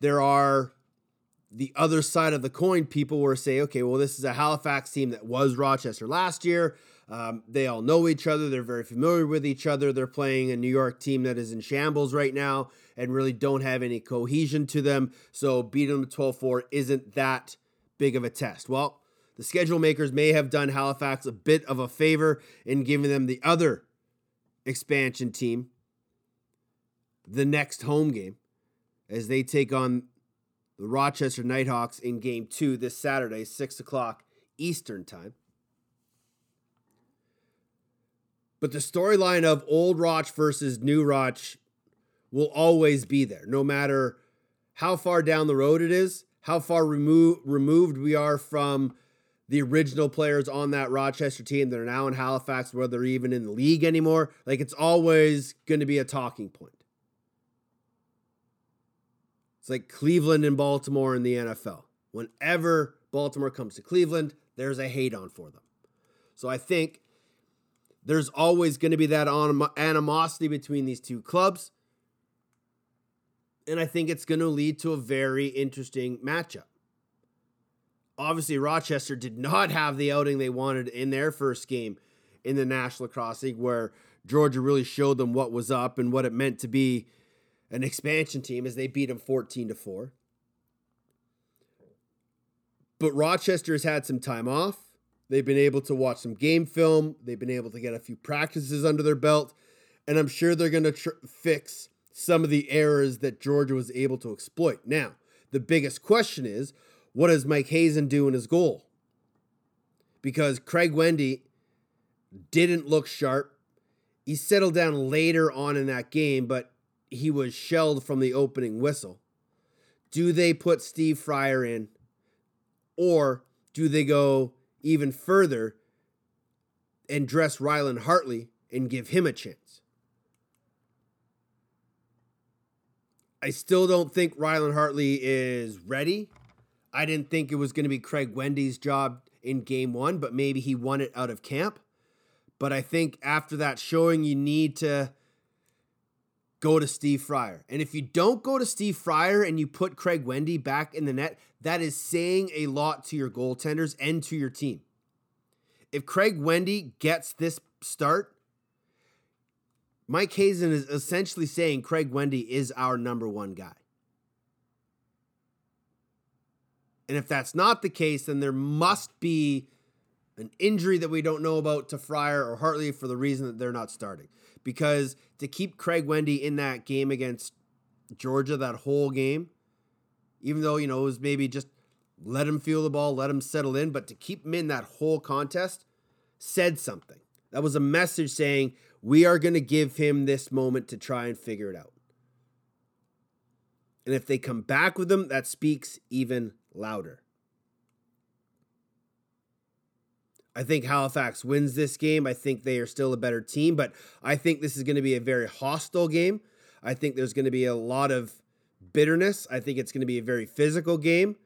there are the other side of the coin. People were saying, okay, well, this is a Halifax team that was Rochester last year. Um, they all know each other. They're very familiar with each other. They're playing a New York team that is in shambles right now and really don't have any cohesion to them. So beating them 12 4 isn't that big of a test? Well, the schedule makers may have done Halifax a bit of a favor in giving them the other expansion team the next home game as they take on the Rochester Knighthawks in game two this Saturday, 6 o'clock Eastern Time. But the storyline of Old Roch versus New Roch will always be there, no matter how far down the road it is how far remo- removed we are from the original players on that Rochester team that are now in Halifax, whether they're even in the league anymore. Like it's always going to be a talking point. It's like Cleveland and Baltimore in the NFL. Whenever Baltimore comes to Cleveland, there's a hate on for them. So I think there's always going to be that animosity between these two clubs and I think it's going to lead to a very interesting matchup. Obviously, Rochester did not have the outing they wanted in their first game in the National Lacrosse League, where Georgia really showed them what was up and what it meant to be an expansion team as they beat them 14 to 4. But Rochester has had some time off. They've been able to watch some game film. They've been able to get a few practices under their belt. And I'm sure they're going to tr- fix some of the errors that Georgia was able to exploit. Now, the biggest question is what does Mike Hasen do in his goal? Because Craig Wendy didn't look sharp. He settled down later on in that game, but he was shelled from the opening whistle. Do they put Steve Fryer in? Or do they go even further and dress Rylan Hartley and give him a chance? I still don't think Rylan Hartley is ready. I didn't think it was going to be Craig Wendy's job in game one, but maybe he won it out of camp. But I think after that showing, you need to go to Steve Fryer. And if you don't go to Steve Fryer and you put Craig Wendy back in the net, that is saying a lot to your goaltenders and to your team. If Craig Wendy gets this start, Mike Hasen is essentially saying Craig Wendy is our number one guy. And if that's not the case, then there must be an injury that we don't know about to Fryer or Hartley for the reason that they're not starting. Because to keep Craig Wendy in that game against Georgia, that whole game, even though, you know, it was maybe just let him feel the ball, let him settle in, but to keep him in that whole contest said something. That was a message saying, we are going to give him this moment to try and figure it out. And if they come back with him, that speaks even louder. I think Halifax wins this game. I think they are still a better team, but I think this is going to be a very hostile game. I think there's going to be a lot of bitterness. I think it's going to be a very physical game.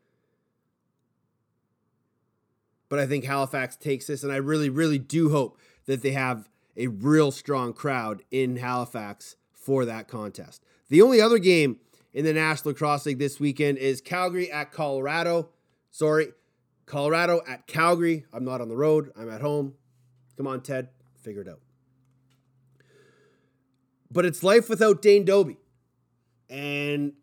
But I think Halifax takes this, and I really, really do hope that they have a real strong crowd in Halifax for that contest. The only other game in the National Lacrosse League this weekend is Calgary at Colorado. Sorry, Colorado at Calgary. I'm not on the road, I'm at home. Come on, Ted, figure it out. But it's life without Dane Dobbie. And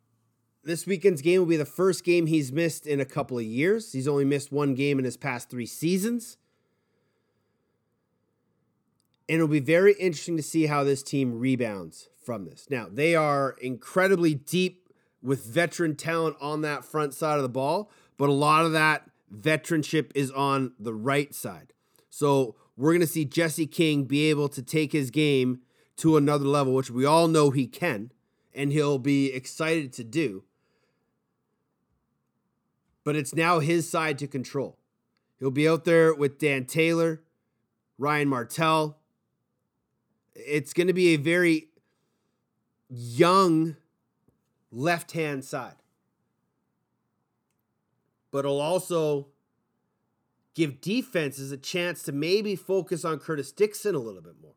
this weekend's game will be the first game he's missed in a couple of years. He's only missed one game in his past three seasons. And it'll be very interesting to see how this team rebounds from this. Now, they are incredibly deep with veteran talent on that front side of the ball, but a lot of that veteranship is on the right side. So we're going to see Jesse King be able to take his game to another level, which we all know he can, and he'll be excited to do. But it's now his side to control. He'll be out there with Dan Taylor, Ryan Martell. It's going to be a very young left hand side. But it'll also give defenses a chance to maybe focus on Curtis Dickson a little bit more.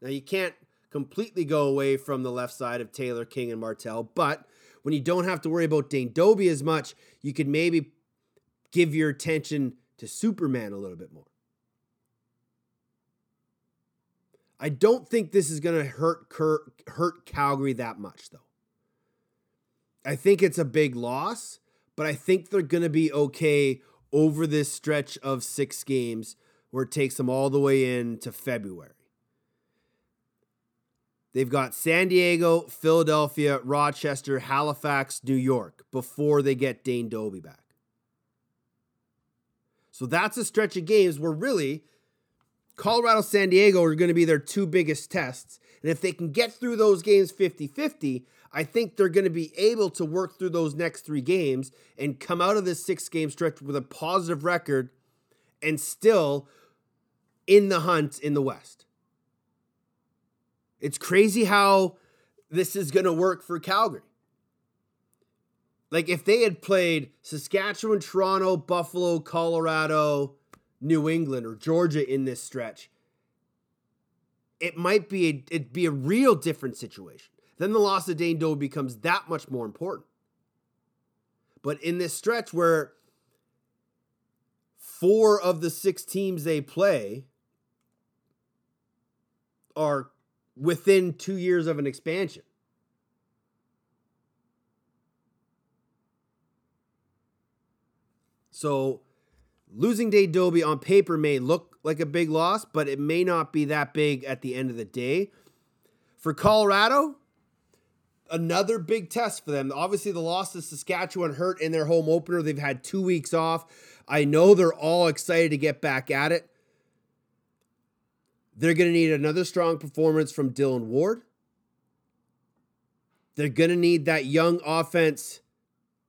Now, you can't completely go away from the left side of Taylor, King, and Martell, but when you don't have to worry about Dane Dobbie as much, you could maybe give your attention to Superman a little bit more. I don't think this is going to hurt hurt Calgary that much, though. I think it's a big loss, but I think they're going to be okay over this stretch of six games where it takes them all the way into February. They've got San Diego, Philadelphia, Rochester, Halifax, New York before they get Dane Dobbie back. So that's a stretch of games where really Colorado, San Diego are going to be their two biggest tests. And if they can get through those games 50 50, I think they're going to be able to work through those next three games and come out of this six game stretch with a positive record and still in the hunt in the West. It's crazy how this is going to work for Calgary. Like if they had played Saskatchewan, Toronto, Buffalo, Colorado, New England, or Georgia in this stretch, it might be a, it'd be a real different situation. Then the loss of Dane Doe becomes that much more important. But in this stretch where four of the six teams they play are within two years of an expansion. So losing Dane Dobbie on paper may look like a big loss, but it may not be that big at the end of the day. For Colorado, another big test for them. Obviously, the loss to Saskatchewan hurt in their home opener. They've had two weeks off. I know they're all excited to get back at it. They're going to need another strong performance from Dillon Ward. They're going to need that young offense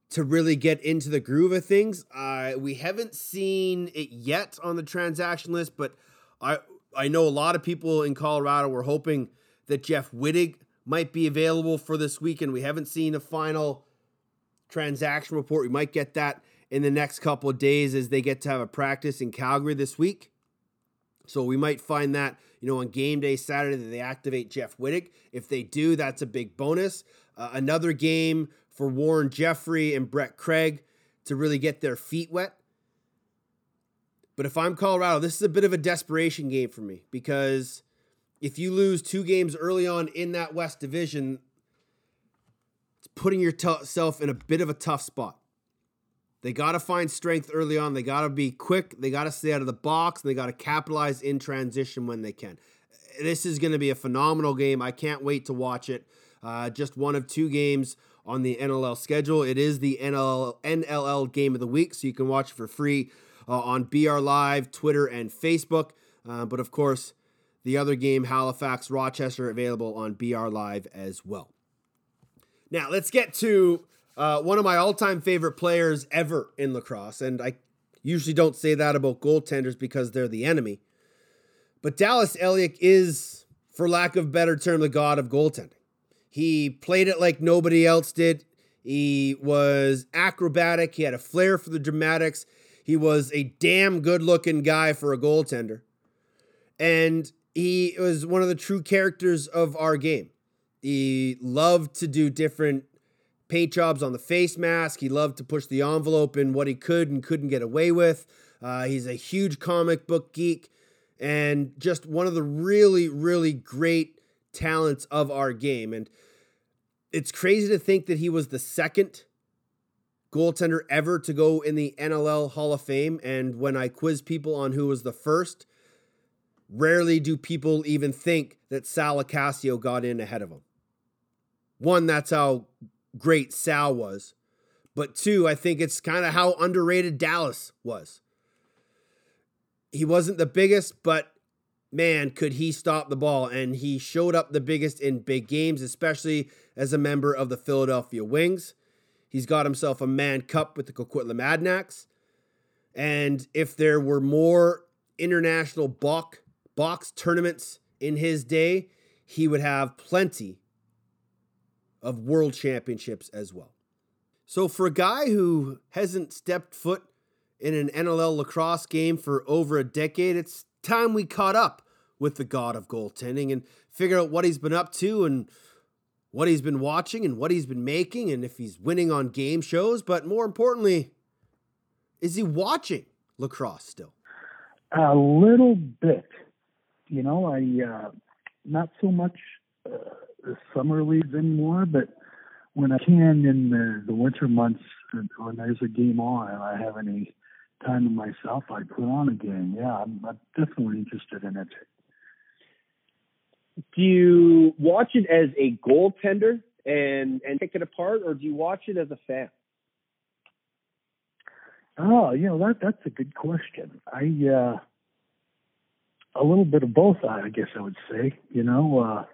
to really get into the groove of things. Uh, we haven't seen it yet on the transaction list, but I I know a lot of people in Colorado were hoping that Jeff Wittig might be available for this weekend. We haven't seen a final transaction report. We might get that in the next couple of days as they get to have a practice in Calgary this week. So we might find that, you know, on game day Saturday that they activate Jeff Wittig. If they do, that's a big bonus. Uh, another game for Warren Jeffrey and Brett Craig to really get their feet wet. But if I'm Colorado, this is a bit of a desperation game for me because if you lose two games early on in that West Division, it's putting yourself in a bit of a tough spot. They got to find strength early on. They got to be quick. They got to stay out of the box. And they got to capitalize in transition when they can. This is going to be a phenomenal game. I can't wait to watch it. Uh, just one of two games on the NLL schedule. It is the NLL, NLL game of the week, so you can watch it for free uh, on BR Live, Twitter, and Facebook. Uh, but of course, the other game, Halifax Rochester, available on BR Live as well. Now, let's get to uh, one of my all time favorite players ever in lacrosse. And I usually don't say that about goaltenders because they're the enemy. But Dallas Eliuk is, for lack of better term, the god of goaltending. He played it like nobody else did. He was acrobatic. He had a flair for the dramatics. He was a damn good looking guy for a goaltender. And he was one of the true characters of our game. He loved to do different paint jobs on the face mask. He loved to push the envelope in what he could and couldn't get away with. Uh, he's a huge comic book geek and just one of the really, really great talents of our game. And it's crazy to think that he was the second goaltender ever to go in the NLL Hall of Fame. And when I quiz people on who was the first, rarely do people even think that Sal LoCascio got in ahead of him. One, that's how great Sal was. But two, I think it's kind of how underrated Dallas was. He wasn't the biggest, but man, could he stop the ball. And he showed up the biggest in big games, especially as a member of the Philadelphia Wings. He's got himself a Mann Cup with the Coquitlam Adanacs. And if there were more international box, box tournaments in his day, he would have plenty of world championships as well. So, for a guy who hasn't stepped foot in an NLL lacrosse game for over a decade, it's time we caught up with the god of goaltending and figure out what he's been up to and what he's been watching and what he's been making and if he's winning on game shows. But more importantly, is he watching lacrosse still? A little bit. You know, I uh, not so much uh, the summer leagues anymore, but when I can in the, the winter months, when there's a game on and I have any time to myself, I put on a game. Yeah, I'm, I'm definitely interested in it. Do you watch it as a goaltender and and pick it apart, or do you watch it as a fan? Oh, you know that that's a good question. I uh a little bit of both, I guess I would say. You know, uh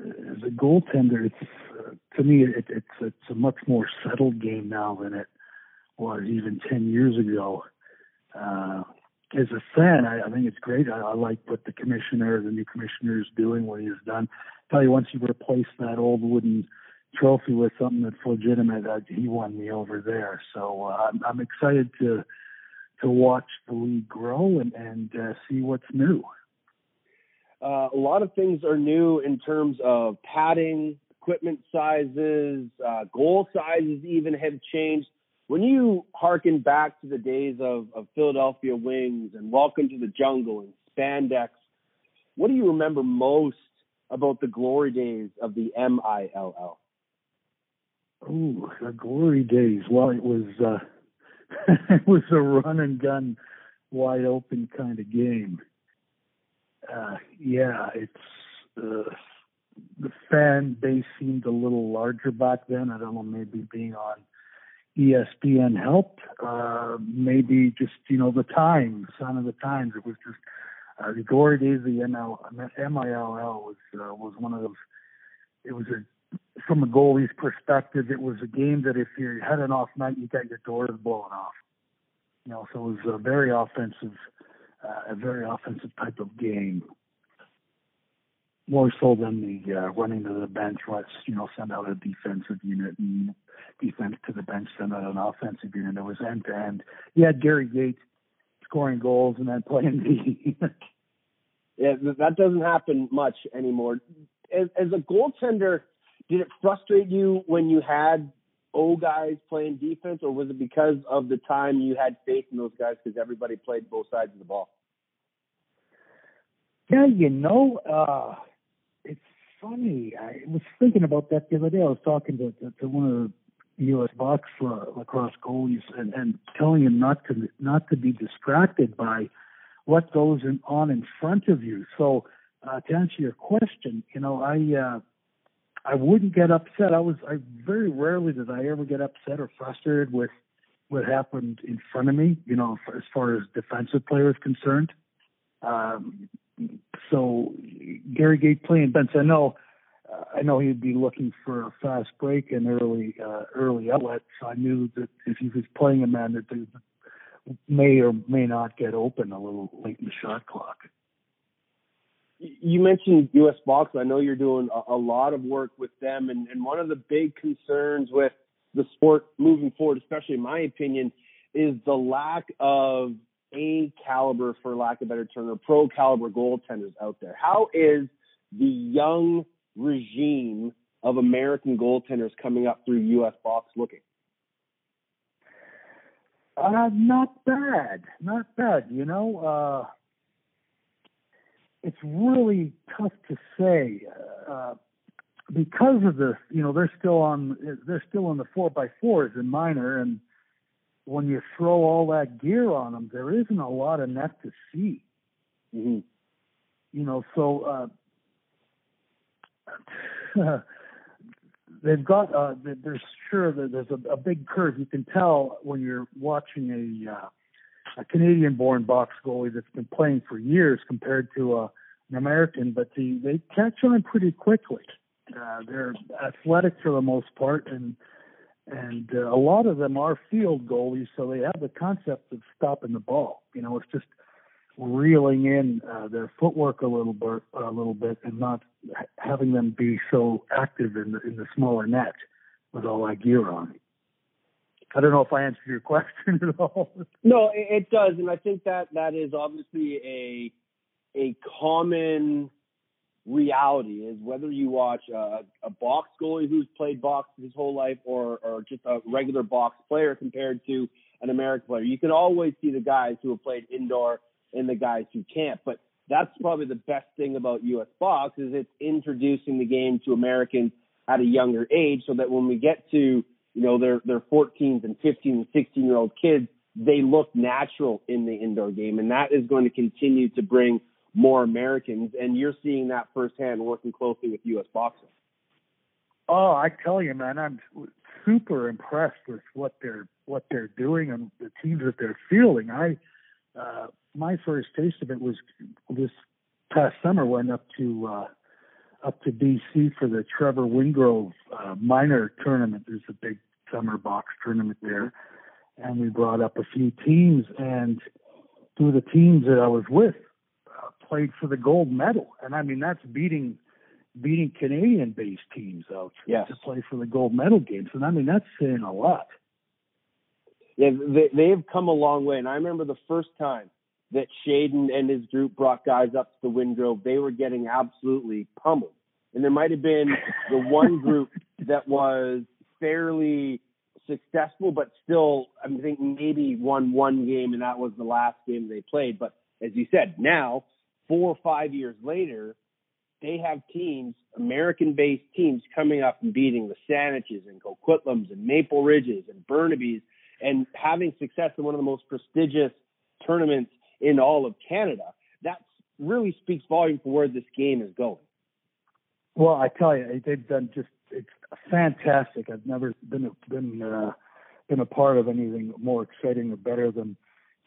as a goaltender, it's uh, to me it, it's it's a much more settled game now than it was even ten years ago. Uh, as a fan, I, I think it's great. I, I like what the commissioner, the new commissioner, is doing. What he's done. I tell you, once you replace that old wooden trophy with something that's legitimate, uh, he won me over there. So uh, I'm, I'm excited to to watch the league grow and and uh, see what's new. Uh, a lot of things are new in terms of padding, equipment sizes, uh, goal sizes even have changed. When you harken back to the days of, of Philadelphia Wings and Welcome to the Jungle and Spandex, what do you remember most about the glory days of the MILL? Oh, the glory days. Well, it was uh, it was a run and gun, wide open kind of game. Uh, yeah, it's uh, the fan base seemed a little larger back then. I don't know, maybe being on ESPN helped. Uh, maybe just you know the time, sign of the times. It was just uh, the glory days the ML, MILL was uh, was one of those. It was a from a goalie's perspective, it was a game that if you had an off night, you got your doors blown off. You know, so it was a very offensive, uh, a very offensive type of game. More so than the uh, running to the bench, let's you know send out a defensive unit and defense to the bench, send out an offensive unit. It was end to end. You had Gary Gait scoring goals and then playing D. Yeah, that doesn't happen much anymore. As, as a goaltender, did it frustrate you when you had O guys playing defense, or was it because of the time you had faith in those guys because everybody played both sides of the ball? Yeah, you know, uh, it's funny. I was thinking about that the other day. I was talking to, to, to one of the U.S. box lacrosse goalies and, and telling him not to not to be distracted by what goes in, on in front of you. So uh, to answer your question, you know, I uh, I wouldn't get upset. I was I very rarely did I ever get upset or frustrated with what happened in front of me. You know, as far as defensive players concerned. Um, so Gary Gait playing Bench, I know. I know he'd be looking for a fast break and early uh, early outlet. So I knew that if he was playing a man that may or may not get open a little late in the shot clock. You mentioned U.S. Box. I know you're doing a, a lot of work with them, and, and one of the big concerns with the sport moving forward, especially in my opinion, is the lack of a caliber, for lack of a better term, or pro caliber goaltenders out there. How is the young regime of American goaltenders coming up through U.S. Box looking? Uh, not bad, not bad. You know, uh, it's really tough to say uh, because of the, you know, they're still on, they're still on the four by fours in minor, and when you throw all that gear on them, there isn't a lot of net to see. Mm-hmm. You know, so uh, they've got uh, there's sure that there's a, a big curve. You can tell when you're watching a a Canadian-born box goalie that's been playing for years compared to uh, an American, but the, they catch on pretty quickly. Uh, they're athletic for the most part, and and uh, a lot of them are field goalies, so they have the concept of stopping the ball. You know, it's just reeling in uh, their footwork a little bit, a little bit, and not having them be so active in the in the smaller net with all that gear on. I don't know if I answered your question at all. No, it, it does, and I think that that is obviously a a common reality is whether you watch a, a box goalie who's played box his whole life or or just a regular box player compared to an American player. You can always see the guys who have played indoor and the guys who can't. But that's probably the best thing about US Box is it's introducing the game to Americans at a younger age so that when we get to, you know, they're, they're 14s and 15 and 16 year old kids, they look natural in the indoor game and that is going to continue to bring more Americans and you're seeing that firsthand working closely with US Boxing. Oh, I tell you, man, I'm super impressed with what they're what they're doing and the teams that they're fielding. I uh, my first taste of it was this past summer. Went up to uh, up to BC for the Trevor Wingrove uh, minor tournament. There's a big summer box tournament there, and we brought up a few teams. And two of the teams that I was with uh, played for the gold medal. And I mean that's beating beating Canadian-based teams out yes. to play for the gold medal games. And I mean that's saying a lot. Yeah, they they have come a long way. And I remember the first time that Shaden and his group brought guys up to the Wingrove, they were getting absolutely pummeled. And there might have been the one group that was fairly successful, but still, I think maybe won one game, and that was the last game they played. But as you said, now, four or five years later, they have teams, American-based teams, coming up and beating the Saaniches and Coquitlams and Maple Ridges and Burnabys and having success in one of the most prestigious tournaments in all of Canada. That really speaks volume for where this game is going. Well, I tell you, they've done just it's fantastic. I've never been been uh, been a part of anything more exciting or better than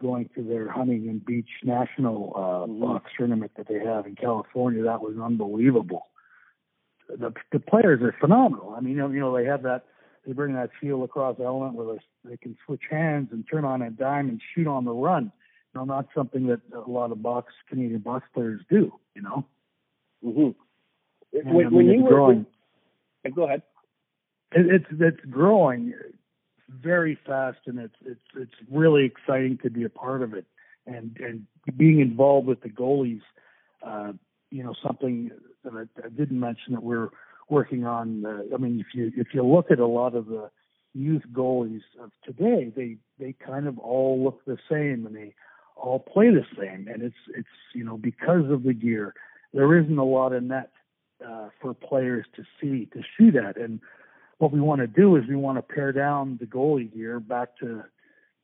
going to their Huntington Beach National uh, Mhm. box tournament that they have in California. That was unbelievable. The the players are phenomenal. I mean, you know, you know they have that they bring that field across element where they, they can switch hands and turn on a dime and shoot on the run. You know, not something that a lot of box Canadian box players do. You know, Mm-hmm. And, I When, mean, when you were, growing. Go ahead. it, it's it's growing very fast and it's it's it's really exciting to be a part of it and and being involved with the goalies uh you know something that I, I didn't mention that we're working on uh, I mean if you if you look at a lot of the youth goalies of today they they kind of all look the same and they all play the same and it's it's you know because of the gear there isn't a lot of net uh for players to see to shoot at and what we want to do is we want to pare down the goalie gear back to,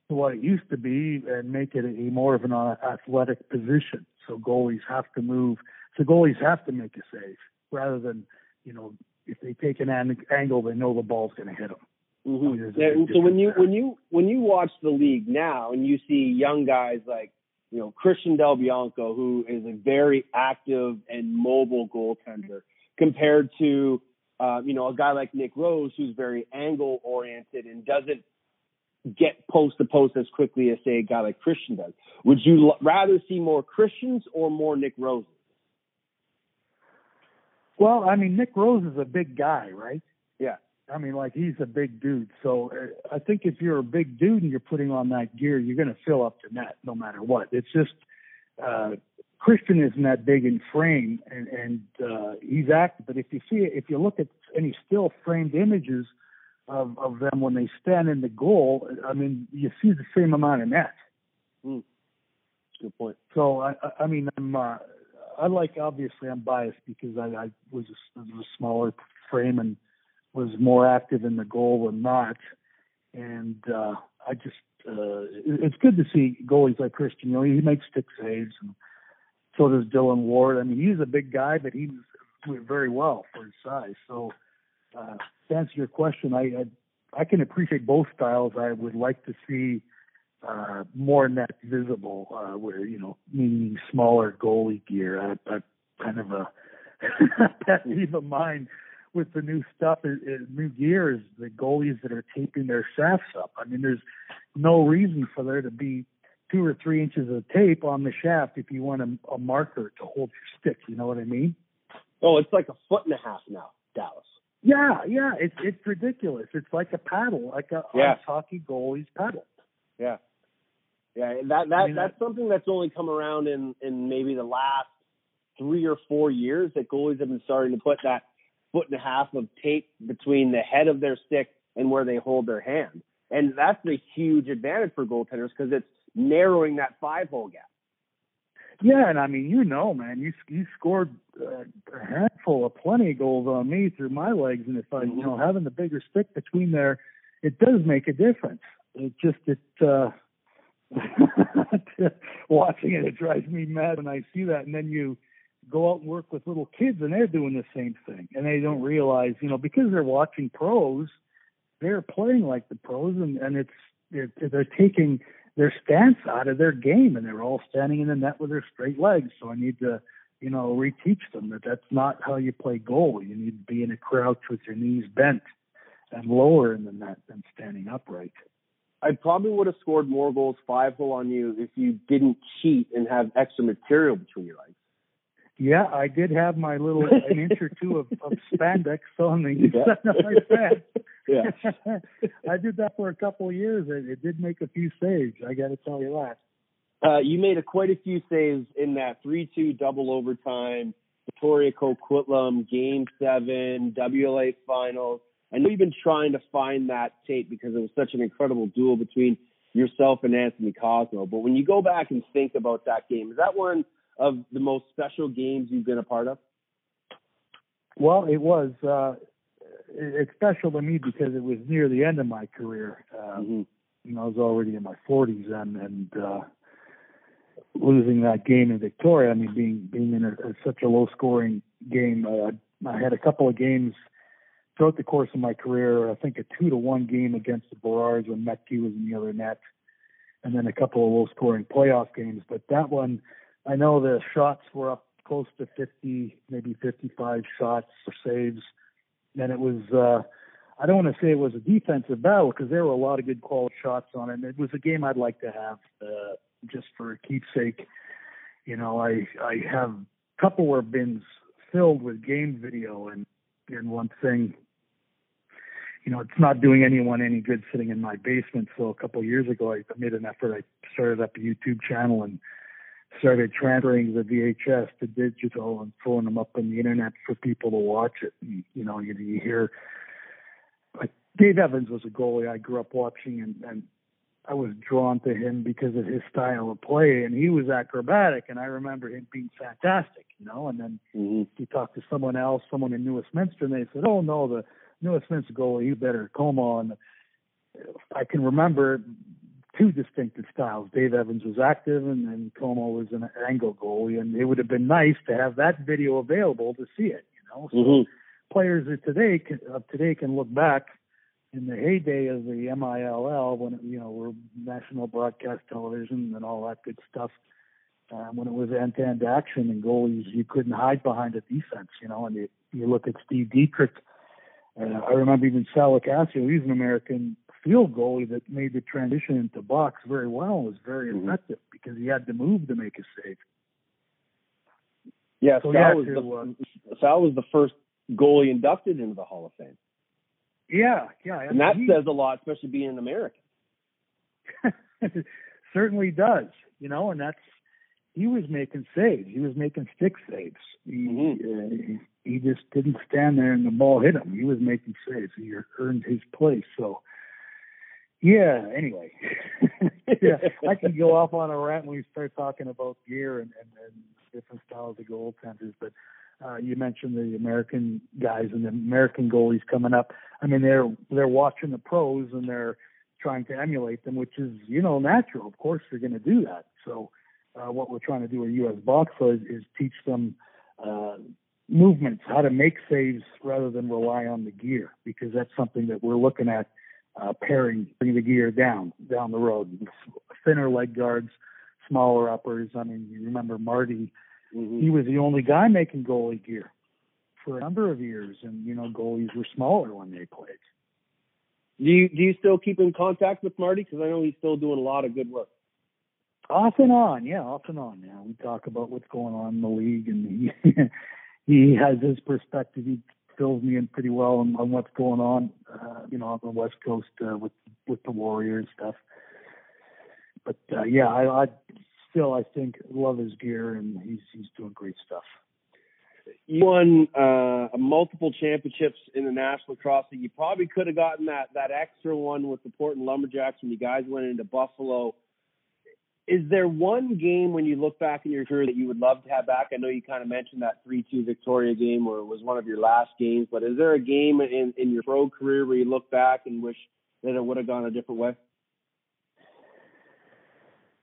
to what it used to be and make it a more of an athletic position. So goalies have to move. So goalies have to make a save rather than, you know, if they take an an- angle, they know the ball's going to hit them. Mm-hmm. there's a Yeah, so when you there. when you when you watch the league now and you see young guys like you know Christian Del Bianco, who is a very active and mobile goaltender, compared to uh, you know a guy like Nick Rose, who's very angle oriented and doesn't get post to post as quickly as say a guy like Christian does. Would you l- rather see more Christians or more Nick Roses? Well, I mean, Nick Rose is a big guy, right? I mean, like he's a big dude. So uh, I think if you're a big dude and you're putting on that gear, you're going to fill up the net no matter what. It's just uh, Christian isn't that big in frame, and and uh, he's active. But if you see, if you look at any still framed images of of them when they stand in the goal, I mean, you see the same amount of net. Good point. So I, I- mean, I'm, uh, I like obviously I'm biased because I, I was a, was a smaller frame and was more active in the goal than not, and uh, I just, uh, it's good to see goalies like Christian. You know, he makes stick saves, and so does Dillon Ward. I mean, he's a big guy, but he's doing very well for his size. So uh, to answer your question, I, I I can appreciate both styles. I would like to see uh, more net visible, uh, where you know, meaning smaller goalie gear. I, I kind of a pet peeve of mine with the new stuff, new gear is the goalies that are taping their shafts up. I mean, there's no reason for there to be two or three inches of tape on the shaft if you want a, a marker to hold your stick. You know what I mean? Oh, it's like a foot and a half now, Dallas. Yeah, yeah. It's it's ridiculous. It's like a paddle, like a Yeah. ice hockey goalie's paddle. Yeah. Yeah, that that I mean, that's something that's only come around in in maybe the last three or four years that goalies have been starting to put that foot and a half of tape between the head of their stick and where they hold their hand, and that's a huge advantage for goaltenders because it's narrowing that five hole gap. Yeah, and I mean, you know, man, you you scored uh, a handful of plenty of goals on me through my legs, and if I, you know, having the bigger stick between there, it does make a difference. It just it uh watching it, it drives me mad when I see that, and then you go out and work with little kids, and they're doing the same thing, and they don't realize, you know, because they're watching pros, they're playing like the pros, and and it's they're, they're taking their stance out of their game and they're all standing in the net with their straight legs. So I need to, you know, reteach them that that's not how you play goal. You need to be in a crouch with your knees bent and lower in the net than standing upright. I probably would have scored more goals five hole on you if you didn't cheat and have extra material between your legs. Yeah, I did have my little an inch or two of, of spandex on the side of my pants. Yeah. I did that for a couple of years. It, it did make a few saves. I got to tell you that. Uh, you made a, quite a few saves in that 3-2 double overtime, Victoria Coquitlam, Game 7, WLA Finals. I know you've been trying to find that tape because it was such an incredible duel between yourself and Anthony Cosmo. But when you go back and think about that game, is that one of the most special games you've been a part of? Well, it was. Uh, it's special to me because it was near the end of my career. Um, Mm-hmm. you know, I was already in my 40s then, and uh, losing that game in Victoria. I mean, being being in a, a, such a low scoring game. Uh, I had a couple of games throughout the course of my career. I think a two to one game against the Burrards when Metke was in the other net, and then a couple of low scoring playoff games. But that one, I know the shots were up close to 50, maybe 55 shots or saves. And it was, uh, I don't want to say it was a defensive battle because there were a lot of good quality shots on it. And it was a game I'd like to have uh, just for a keepsake. You know, I I have Tupperware bins filled with game video, and and one thing, you know, it's not doing anyone any good sitting in my basement. So a couple of years ago, I made an effort. I started up a YouTube channel and started transferring the VHS to digital and throwing them up on the internet for people to watch it. And, you know, you, you hear like Dave Evans was a goalie I grew up watching, and, and I was drawn to him because of his style of play, and he was acrobatic, and I remember him being fantastic, you know. And then Mm-hmm. he talked to someone else, someone in New Westminster, and they said, "Oh no, the New Westminster goalie, he's better Como." And I can remember two distinctive styles. Dave Evans was active, and then Como was an angle goalie, and it would have been nice to have that video available to see it, you know. So Mm-hmm. players of today can, of today can look back in the heyday of the MILL when it, you know we're national broadcast television and all that good stuff. Um, when it was end-to-end action and goalies, you couldn't hide behind a defense, you know. And you, you look at Steve Dietrich. Uh, I remember even Sal LoCascio. He's an American field goalie that made the transition into box very well was very Mhm. effective because he had to move to make a save. Yeah, So Sal yeah, was to, the Sal was the first goalie inducted into the Hall of Fame, Yeah, yeah, and that he- says a lot, especially being an American. certainly does, you know, and that's he was making saves. He was making stick saves. He uh, he just didn't stand there and the ball hit him. He was making saves. He earned his place. So yeah. Anyway, yeah, I can go off on a rant when we start talking about gear and, and, and different styles of goaltenders, but. Uh, you mentioned the American guys and the American goalies coming up. I mean, they're they're watching the pros and they're trying to emulate them, which is you know natural. Of course, they're going to do that. So, uh, what we're trying to do at U.S. Boxla is, is teach them uh, movements, how to make saves rather than rely on the gear, because that's something that we're looking at uh, pairing, bring the gear down down the road. Thinner leg guards, smaller uppers. I mean, you remember Marty Mhm. he was the only guy making goalie gear for a number of years, and you know goalies were smaller when they played. Do you do you still keep in contact with Marty? Because I know he's still doing a lot of good work. Off and on, yeah, off and on. Yeah, we talk about what's going on in the league, and he he has his perspective. He fills me in pretty well on, on what's going on, uh, you know, on the West Coast uh, with with the Warriors stuff. But uh, yeah, I, I still I think love his gear, and he's he's doing great stuff. You won uh, multiple championships in the National Lacrosse League. You probably could have gotten that that extra one with the Portland LumberJax when you guys went into Buffalo. Is there one game when you look back in your career that you would love to have back? I know you kind of mentioned that three-two Victoria game, where it was one of your last games. But is there a game in in your pro career where you look back and wish that it would have gone a different way?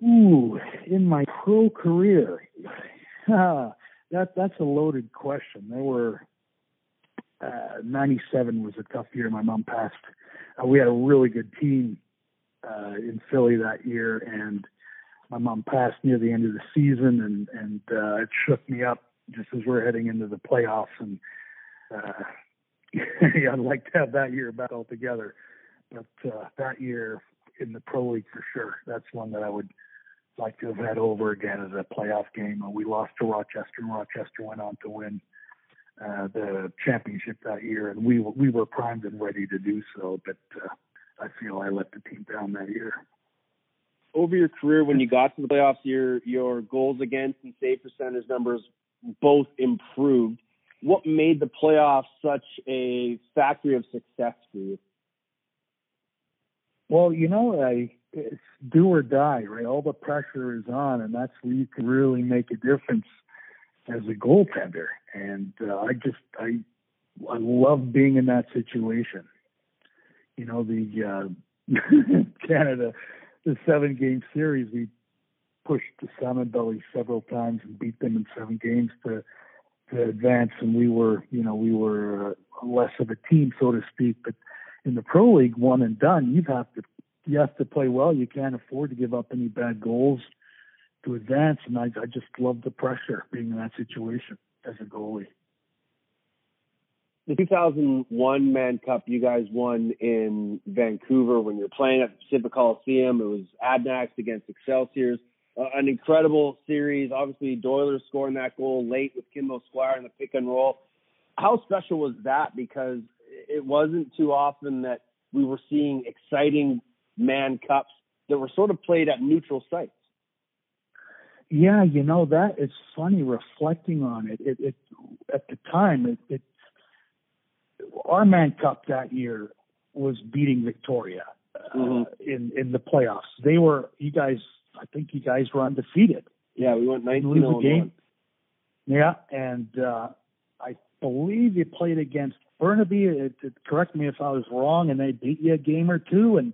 Ooh, in my pro career, that that's a loaded question. There were uh, '97 was a tough year. My mom passed. Uh, we had a really good team uh, in Philly that year, and my mom passed near the end of the season, and and uh, it shook me up just as we're heading into the playoffs. And uh, yeah, I'd like to have that year back altogether, but uh, that year in the pro league for sure. That's one that I would like to have had over again as a playoff game. Uh, we lost to Rochester, and Rochester went on to win uh, the championship that year, and we we were primed and ready to do so. But uh, I feel I let the team down that year. Over your career when you got to the playoffs, your your goals against and save percentage numbers both improved. What made the playoffs such a factory of success for you? Well, you know, I it's do or die, right? All the pressure is on, and that's where you can really make a difference as a goaltender. And uh, I just I I love being in that situation. You know, the uh, Canada, the seven game series, we pushed the Salmon Belly several times and beat them in seven games to to advance, and we were, you know, we were uh, less of a team, so to speak. But in the pro league, one and done, you have to you have to play well. You can't afford to give up any bad goals to advance, and I, I just love the pressure being in that situation as a goalie. The 2001 Mann Cup you guys won in Vancouver when you're playing at the Pacific Coliseum. It was Adanacs against Excelsiors. Uh, an incredible series. Obviously, Doylers scoring that goal late with Kimbo Squire in the pick and roll. How special was that? Because it wasn't too often that we were seeing exciting Mann Cups that were sort of played at neutral sites. Yeah, you know that it's funny reflecting on it. It, it at the time it, it our Mann Cup that year was beating Victoria uh, Mhm. in in the playoffs. They were you guys. I think you guys were undefeated. Yeah, we went Didn't 19 lose a game. Yeah, and uh, I believe you played against Burnaby. It, it, correct me if I was wrong, and they beat you a game or two, and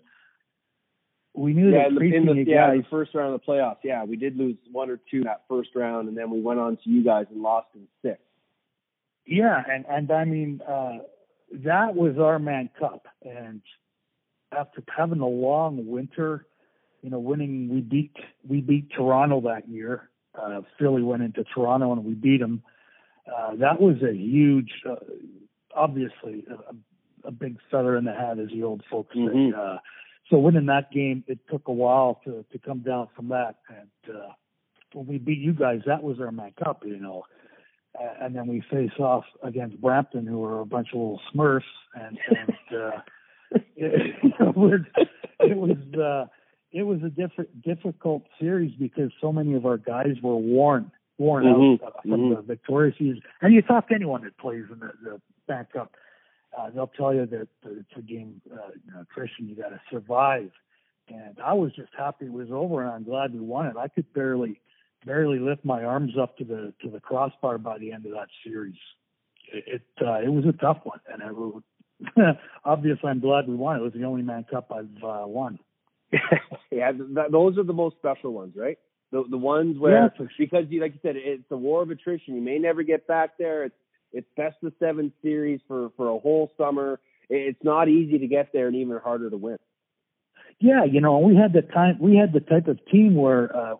we knew Yeah, that in the, in the, you yeah, guys. the first round of the playoffs. Yeah, we did lose one or two that first round, and then we went on to you guys and lost in six. Yeah, and and I mean uh, that was our Mann Cup, and after having a long winter, you know, winning we beat we beat Toronto that year. Uh, Philly went into Toronto and we beat them. Uh, that was a huge, uh, obviously a, a big feather in the hat, as the old folks say. Mhm. Uh, so winning that game, it took a while to to come down from that, and uh, when we beat you guys, that was our Mann Cup, you know. Uh, and then we face off against Brampton, who were a bunch of little Smurfs, and and uh, it, it was it was uh, it was a different difficult series because so many of our guys were worn worn Mhm, out from mhm. the Victoria season. And you talk to anyone that plays in the, the back up, uh, they'll tell you that it's a game, uh, you know, Christian, you got to survive. And I was just happy it was over, and I'm glad we won it. I could barely barely lift my arms up to the to the crossbar by the end of that series. It it, uh, it was a tough one, and it was, obviously I'm glad we won. It was the only Mann Cup I've uh, won. yeah, th- th- those are the most special ones, right? The the ones where Yeah, because you like you said, it's a war of attrition. You may never get back there. It's it's best of seven series for for a whole summer. It's not easy to get there, and even harder to win. Yeah, you know, we had the time. We had the type of team where, uh,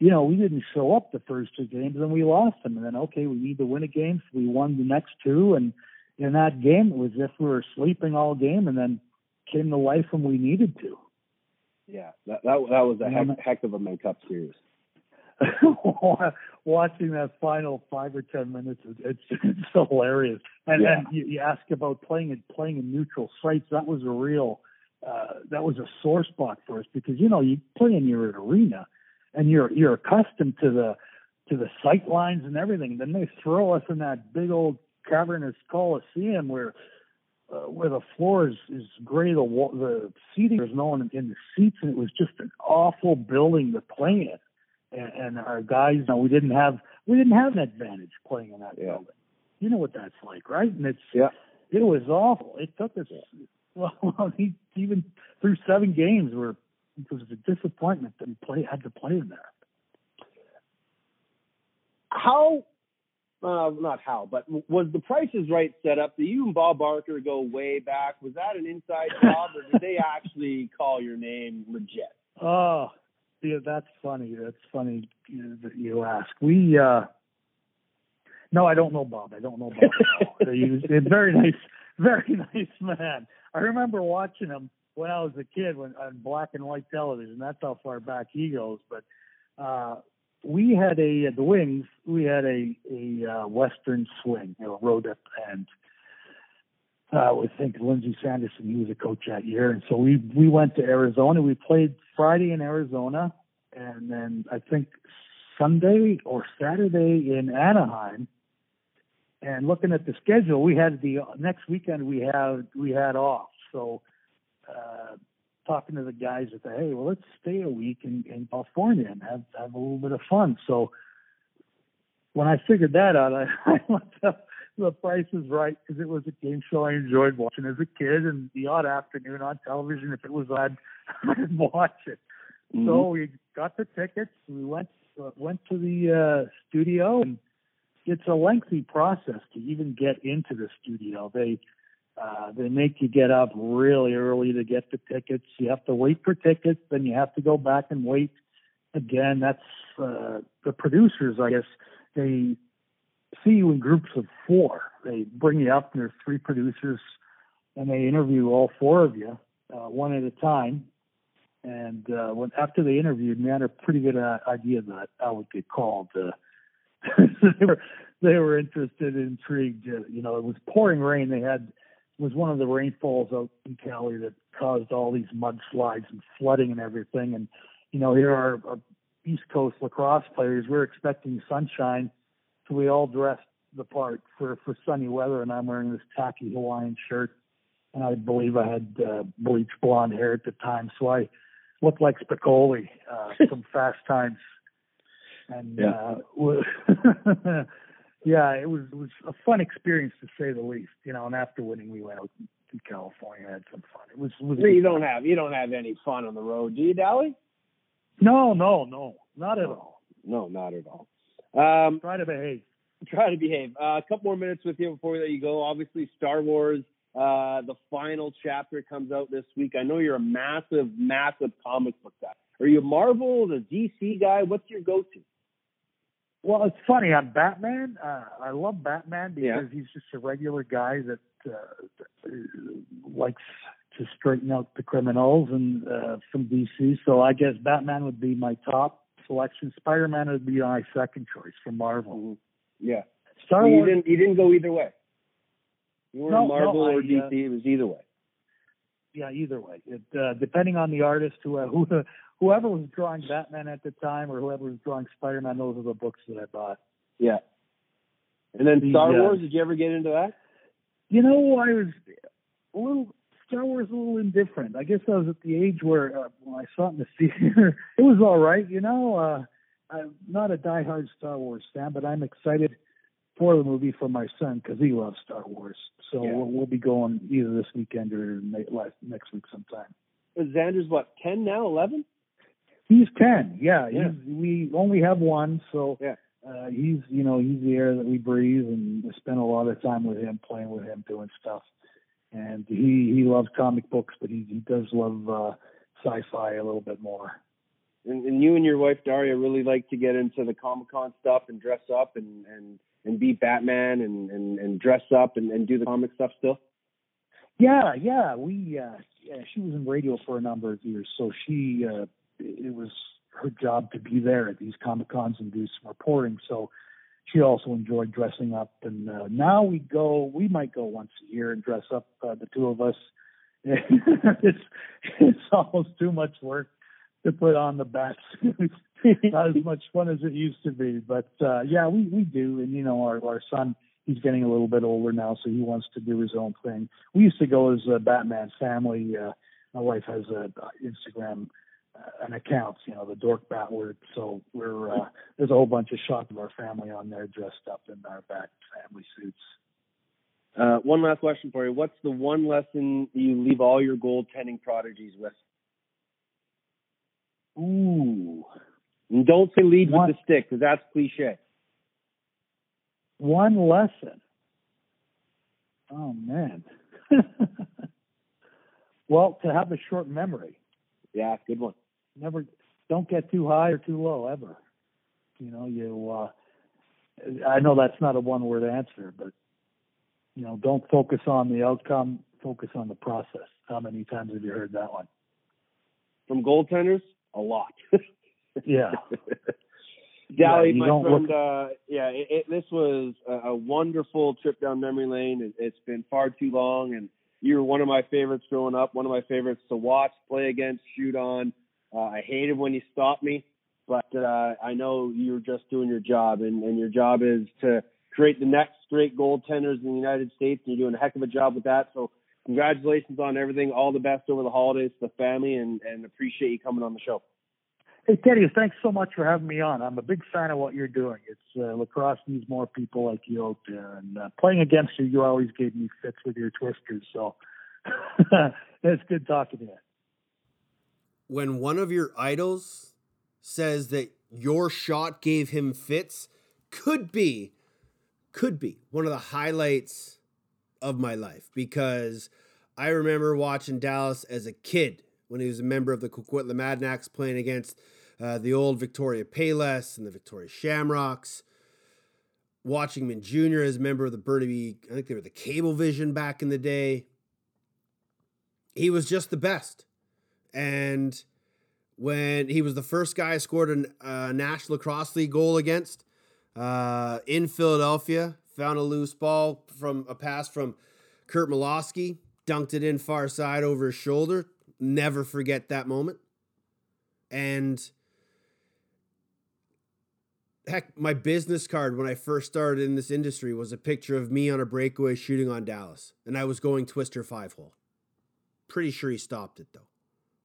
you know, we didn't show up the first two games and we lost them, and then okay, we need to win a game. So we won the next two, and in that game, it was as if we were sleeping all game, and then came to life when we needed to. Yeah, that that, that was a heck, heck of a Mann Cup series. Watching that final five or ten minutes, it's it's hilarious. And Yeah. and you, you ask about playing it playing in neutral sites. That was a real uh, that was a sore spot for us because you know you play in your arena and you're you're accustomed to the to the sight lines and everything. Then they throw us in that big old cavernous coliseum where uh, where the floor is, is gray, the the seating there's no one in the seats, and it was just an awful building to play in. And, and our guys, you know, we didn't have we didn't have an advantage playing in that Yeah. building. You know what that's like, right? And it's Yeah. it was awful. It took us well, he, even through seven games, where it was a disappointment that we play had to play in there. How, uh, not how, but was the prices right set up? Did you and Bob Barker go way back? Was that an inside job, or did they actually call your name legit? Oh, yeah, that's funny. That's funny that you ask. We, uh, no, I don't know Bob. I don't know Bob. he was a very nice, very nice man. I remember watching him when I was a kid when on black and white television. That's how far back he goes. But uh, we had a the Wings. We had a a uh, Western swing, you know, road up and uh, I think Lindsey Sanderson, he was a coach that year. And so we, we went to Arizona. We played Friday in Arizona and then I think Sunday or Saturday in Anaheim. And looking at the schedule, we had the next weekend we had, we had off. So, uh, talking to the guys at the, Hey, well, let's stay a week in, in California and have, have a little bit of fun. So when I figured that out, I, I looked up The Price is Right because it was a game show I enjoyed watching as a kid, and the odd afternoon on television, if it was on, I'd watch it. Mm-hmm. So we got the tickets. We went uh, went to the uh, studio, and it's a lengthy process to even get into the studio. They uh, they make you get up really early to get the tickets. You have to wait for tickets, then you have to go back and wait again. That's uh, the producers, I guess. They see you in groups of four. They bring you up, and there's three producers, and they interview all four of you, uh, one at a time. And uh, when after they interviewed me, I had a pretty good uh, idea that I would get called. Uh, they were they were interested, intrigued. Uh, you know, it was pouring rain. They had was one of the rainfalls out in Cali that caused all these mudslides and flooding and everything. And you know, here are our East Coast lacrosse players. We're expecting sunshine, so we all dressed the part for for sunny weather. And I'm wearing this tacky Hawaiian shirt, and I believe I had uh, bleached blonde hair at the time, so I looked like Spicoli uh, from Fast Times. And Yeah. uh, yeah, it was it was a fun experience to say the least. You know, and after winning, we went out to California, had some fun. It was, it was a You don't have you don't have any fun on the road, do you, Dally? No, no, no, not at all. No, not at all. Um, Try to behave. try to behave. Uh, a couple more minutes with you before we let you go. Obviously, Star Wars, uh, the final chapter comes out this week. I know you're a massive, massive comic book guy. Are you a Marvel, the DC guy? What's your go-to? Well, it's funny. I'm Batman. Uh, I love Batman because Yeah. he's just a regular guy that uh, likes to straighten out the criminals and uh, from DC. So I guess Batman would be my top selection. Spider-Man would be my second choice from Marvel. Yeah, Star you Wars. didn't you didn't go either way. You weren't No, Marvel no, I, or uh, DC. it was either way. Yeah, either way. It, uh, depending on the artist, who, who whoever was drawing Batman at the time or whoever was drawing Spider-Man, those are the books that I bought. Yeah. And then Star uh, Wars. Did you ever get into that? You know, I was a little Star Wars a little indifferent. I guess I was at the age where uh, when I saw it in the theater, it was all right. You know, uh, I'm not a diehard Star Wars fan, but I'm excited for the movie for my son because he loves Star Wars. So Yeah. we'll, we'll be going either this weekend or next week sometime. Xander's what ten now, eleven? He's ten. Yeah, Yeah. He's, we only have one, so Yeah. uh, he's you know he's the air that we breathe, and we spend a lot of time with him, playing with him, doing stuff. And he he loves comic books, but he he does love uh, sci-fi a little bit more. And, and you and your wife Daria really like to get into the Comic Con stuff and dress up and and and be Batman and and, and dress up and, and do the comic stuff still. Yeah, yeah. We uh yeah, she was in radio for a number of years, so she uh it was her job to be there at these comic cons and do some reporting. So she also enjoyed dressing up and uh now we go we might go once a year and dress up uh, the two of us. it's it's almost too much work to put on the bat suit. Not as much fun as it used to be. But uh yeah, we we do and you know our our son he's getting a little bit older now, so he wants to do his own thing. We used to go as a Batman family. Uh, my wife has a uh, Instagram an account, you know, the Dork Batward. So we're uh, there's a whole bunch of shots of our family on there dressed up in our Bat family suits. Uh, one last question for you. What's the one lesson you leave all your goaltending prodigies with? Ooh, And don't say lead One- with the stick because that's cliche. one lesson. Oh man. well, to have a short memory. Yeah, good one. Never don't get too high or too low ever. You know, you uh I know that's not a one word answer, but you know, don't focus on the outcome, focus on the process. How many times have you heard that one? From goaltenders, a lot. Yeah. Dally, you my friend, uh, yeah, it, it, this was a, a wonderful trip down memory lane. It, it's been far too long, and you were one of my favorites growing up, one of my favorites to watch, play against, shoot on. Uh, I hated when you stopped me, but uh, I know you're just doing your job, and, and your job is to create the next great goaltenders in the United States, and you're doing a heck of a job with that. So, congratulations on everything. All the best over the holidays to the family, and, and appreciate you coming on the show. Hey, Teddy, thanks so much for having me on. I'm a big fan of what you're doing. It's uh, lacrosse needs more people like you out there. And uh, playing against you, you always gave me fits with your twisters. So it's good talking to you. When one of your idols says that your shot gave him fits, could be, could be one of the highlights of my life because I remember watching Dallas as a kid when he was a member of the Coquitlam Adanacs playing against uh, the old Victoria Payless and the Victoria Shamrocks. Watching him in junior as a member of the Burnaby, I think they were the Cablevision back in the day. He was just the best. And when he was the first guy scored a uh, National Lacrosse League goal against uh, in Philadelphia, found a loose ball from a pass from Curt Malawsky, dunked it in far side over his shoulder. Never forget that moment. And heck, my business card when I first started in this industry was a picture of me on a breakaway shooting on Dallas, and I was going twister five hole. Pretty sure he stopped it though,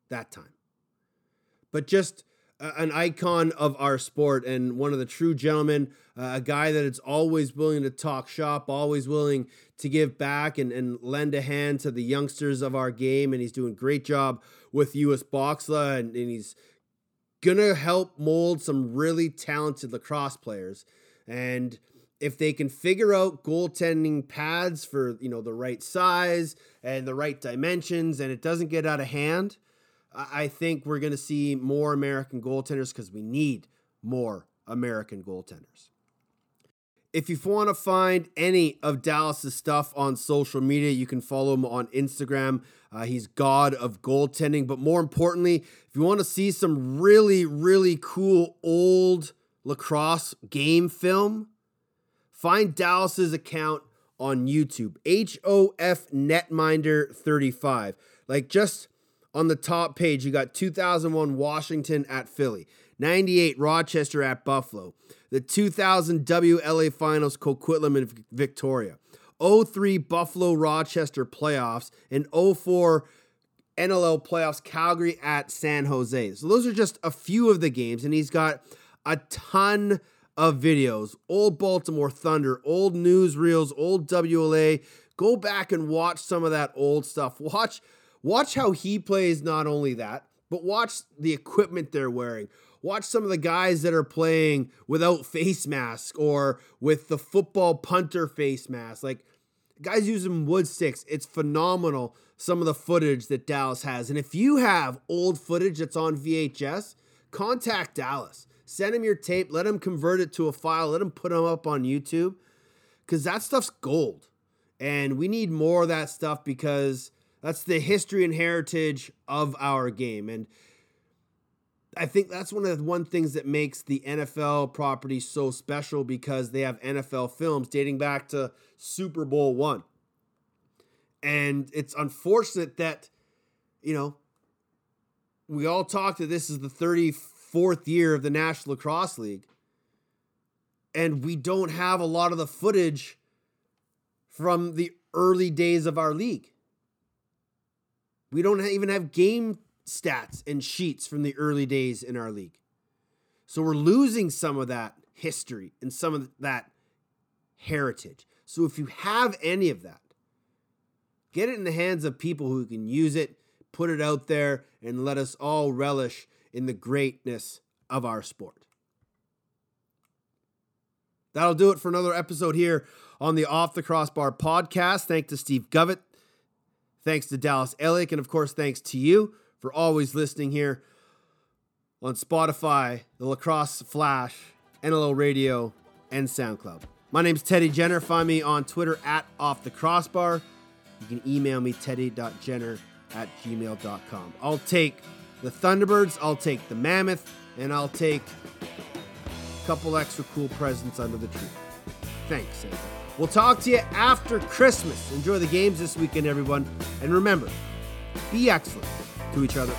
that time. But just an icon of our sport and one of the true gentlemen, uh, a guy that is always willing to talk shop, always willing to give back and, and lend a hand to the youngsters of our game. And he's doing a great job with US Boxla and, and he's gonna help mold some really talented lacrosse players. And if they can figure out goaltending pads for you know the right size and the right dimensions, and it doesn't get out of hand, I think we're gonna see more American goaltenders because we need more American goaltenders. If you want to find any of Dallas's stuff on social media, you can follow him on Instagram. Uh, he's God of goaltending. But more importantly, if you want to see some really, really cool old lacrosse game film, find Dallas's account on YouTube. H O F Netminder 35. Like just on the top page, you got 2001 Washington at Philly, 98 Rochester at Buffalo, the 2000 WLA Finals Coquitlam and Victoria, 03 Buffalo Rochester playoffs, and 04 NLL playoffs Calgary at San Jose. So those are just a few of the games, and he's got a ton of videos. Old Baltimore Thunder, old newsreels, old WLA. Go back and watch some of that old stuff. Watch watch how he plays not only that, but watch the equipment they're wearing. Watch some of the guys that are playing without face mask or with the football punter face mask. Like guys using wood sticks. It's phenomenal some of the footage that Dallas has. And if you have old footage that's on VHS, contact Dallas. Send him your tape. Let him convert it to a file. Let him put them up on YouTube because that stuff's gold. And we need more of that stuff because that's the history and heritage of our game. And I think that's one of the one things that makes the NFL property so special because they have NFL films dating back to Super Bowl one. And it's unfortunate that, you know, we all talk that this is the 34th year of the National Lacrosse League. And we don't have a lot of the footage from the early days of our league. We don't even have game stats and sheets from the early days in our league. So we're losing some of that history and some of that heritage. So if you have any of that, get it in the hands of people who can use it, put it out there, and let us all relish in the greatness of our sport. That'll do it for another episode here on the Off the Crossbar podcast. Thanks to Steve Govett. Thanks to Dallas Eliuk. And of course, thanks to you for always listening here on Spotify, the Lacrosse Flash, NLO Radio, and SoundCloud. My name's Teddy Jenner. Find me on Twitter at Off the Crossbar. You can email me teddy.jenner at gmail.com. I'll take the Thunderbirds, I'll take the Mammoth, and I'll take a couple extra cool presents under the tree. Thanks, Santa. We'll talk to you after Christmas. Enjoy the games this weekend, everyone. And remember, be excellent to each other.